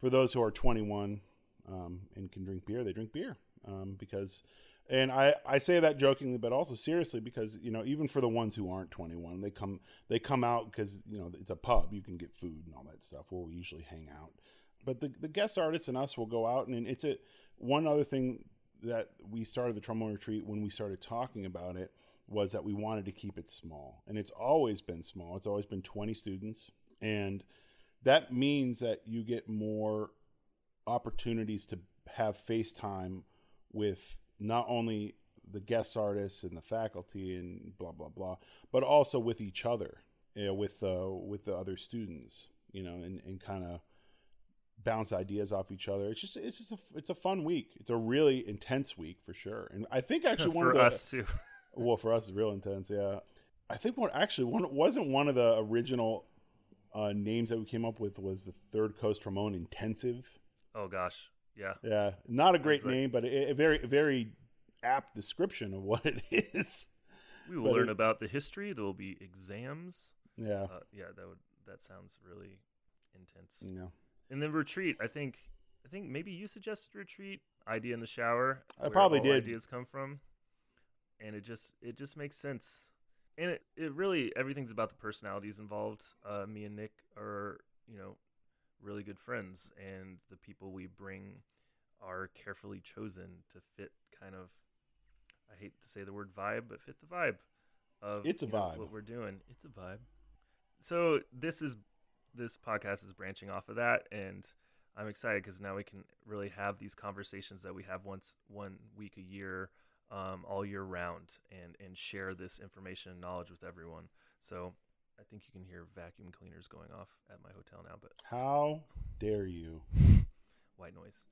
for those who are 21 um, and can drink beer, they drink beer um, because. And I, I say that jokingly, but also seriously because you know even for the ones who aren't 21, they come they come out because you know it's a pub, you can get food and all that stuff where we usually hang out. But the the guest artists and us will go out, and it's a one other thing that we started the trombone retreat when we started talking about it was that we wanted to keep it small. And it's always been small. It's always been 20 students. And that means that you get more opportunities to have FaceTime with not only the guest artists and the faculty and blah blah blah, but also with each other, you know, with uh, with the other students, you know, and, and kind of bounce ideas off each other. It's just it's just a it's a fun week. It's a really intense week for sure. And I think actually one for of the, us too. Well, for us, it's real intense. Yeah, I think one actually one wasn't one of the original uh, names that we came up with was the Third Coast Trombone Intensive. Oh gosh, yeah. Yeah, not a great like- name, but a, a very very apt description of what it is. We will But learn it- about the history. There will be exams. Yeah, Uh, yeah, that would that sounds really intense. know, And then retreat. I think I think maybe you suggested retreat idea in the shower. I probably did. Ideas come from, and it just it just makes sense. And it, it really everything's about the personalities involved. Uh, me and Nick are you know really good friends, and the people we bring are carefully chosen to fit kind of. I hate to say the word vibe, but fit the vibe of It's a you know, vibe. what we're doing. It's a vibe. So this is this podcast is branching off of that, and I'm excited because now we can really have these conversations that we have once one week a year, um, all year round, and and share this information and knowledge with everyone. So I think you can hear vacuum cleaners going off at my hotel now, but how dare you? white noise.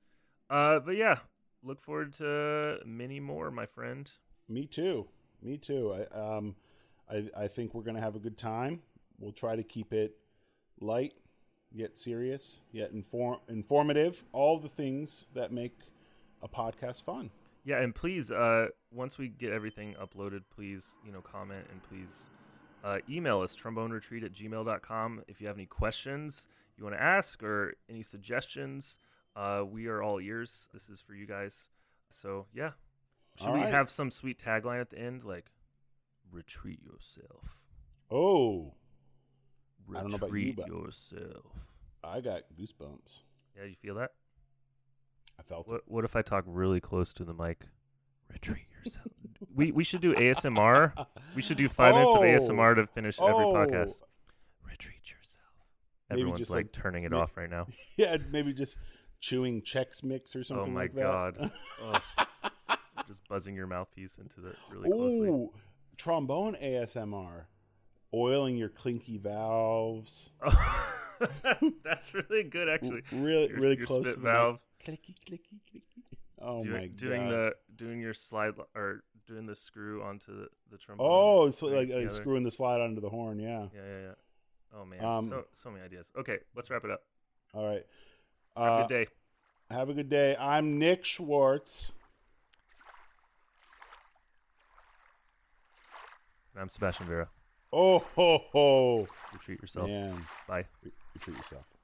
Uh, but yeah, look forward to many more, my friend. Me too. Me too. I um, I I think we're gonna have a good time. We'll try to keep it light, yet serious, yet inform informative. All the things that make a podcast fun. Yeah, and please, uh, once we get everything uploaded, please, you know, comment and please uh, email us, tromboneretreat at gmail.com. If you have any questions you want to ask or any suggestions, uh, we are all ears. This is for you guys. So, yeah. Should All we right. have some sweet tagline at the end? Like, retreat yourself. Oh, Retreat I don't know about you, but- yourself. I got goosebumps. Yeah, you feel that? I felt it. What, what if I talk really close to the mic? Retreat yourself. we we should do ASMR. We should do five minutes of Oh. ASMR to finish every Oh. podcast. Retreat yourself. Maybe Everyone's like, like- turning it off right now. Yeah, maybe just chewing Chex Mix or oh something oh my like that. god. Just buzzing your mouthpiece into the really closely. Ooh, trombone ASMR. Oiling your clinky valves. That's really good, actually. really, Your- really your close spit to the valve. Clicky, clicky, clicky. Oh doing, my doing god! the doing your slide or doing the screw onto the, the trombone. oh, it's putting like, like screwing the slide onto the horn. Yeah. Yeah, yeah, yeah. Oh man, Um, so so many ideas. Okay, let's wrap it up. All right. Have a Uh, good day. have a good day. I'm Nick Schwartz. And I'm Sebastian Vera. Oh ho ho! Retreat yourself. Man, Bye treat yourself.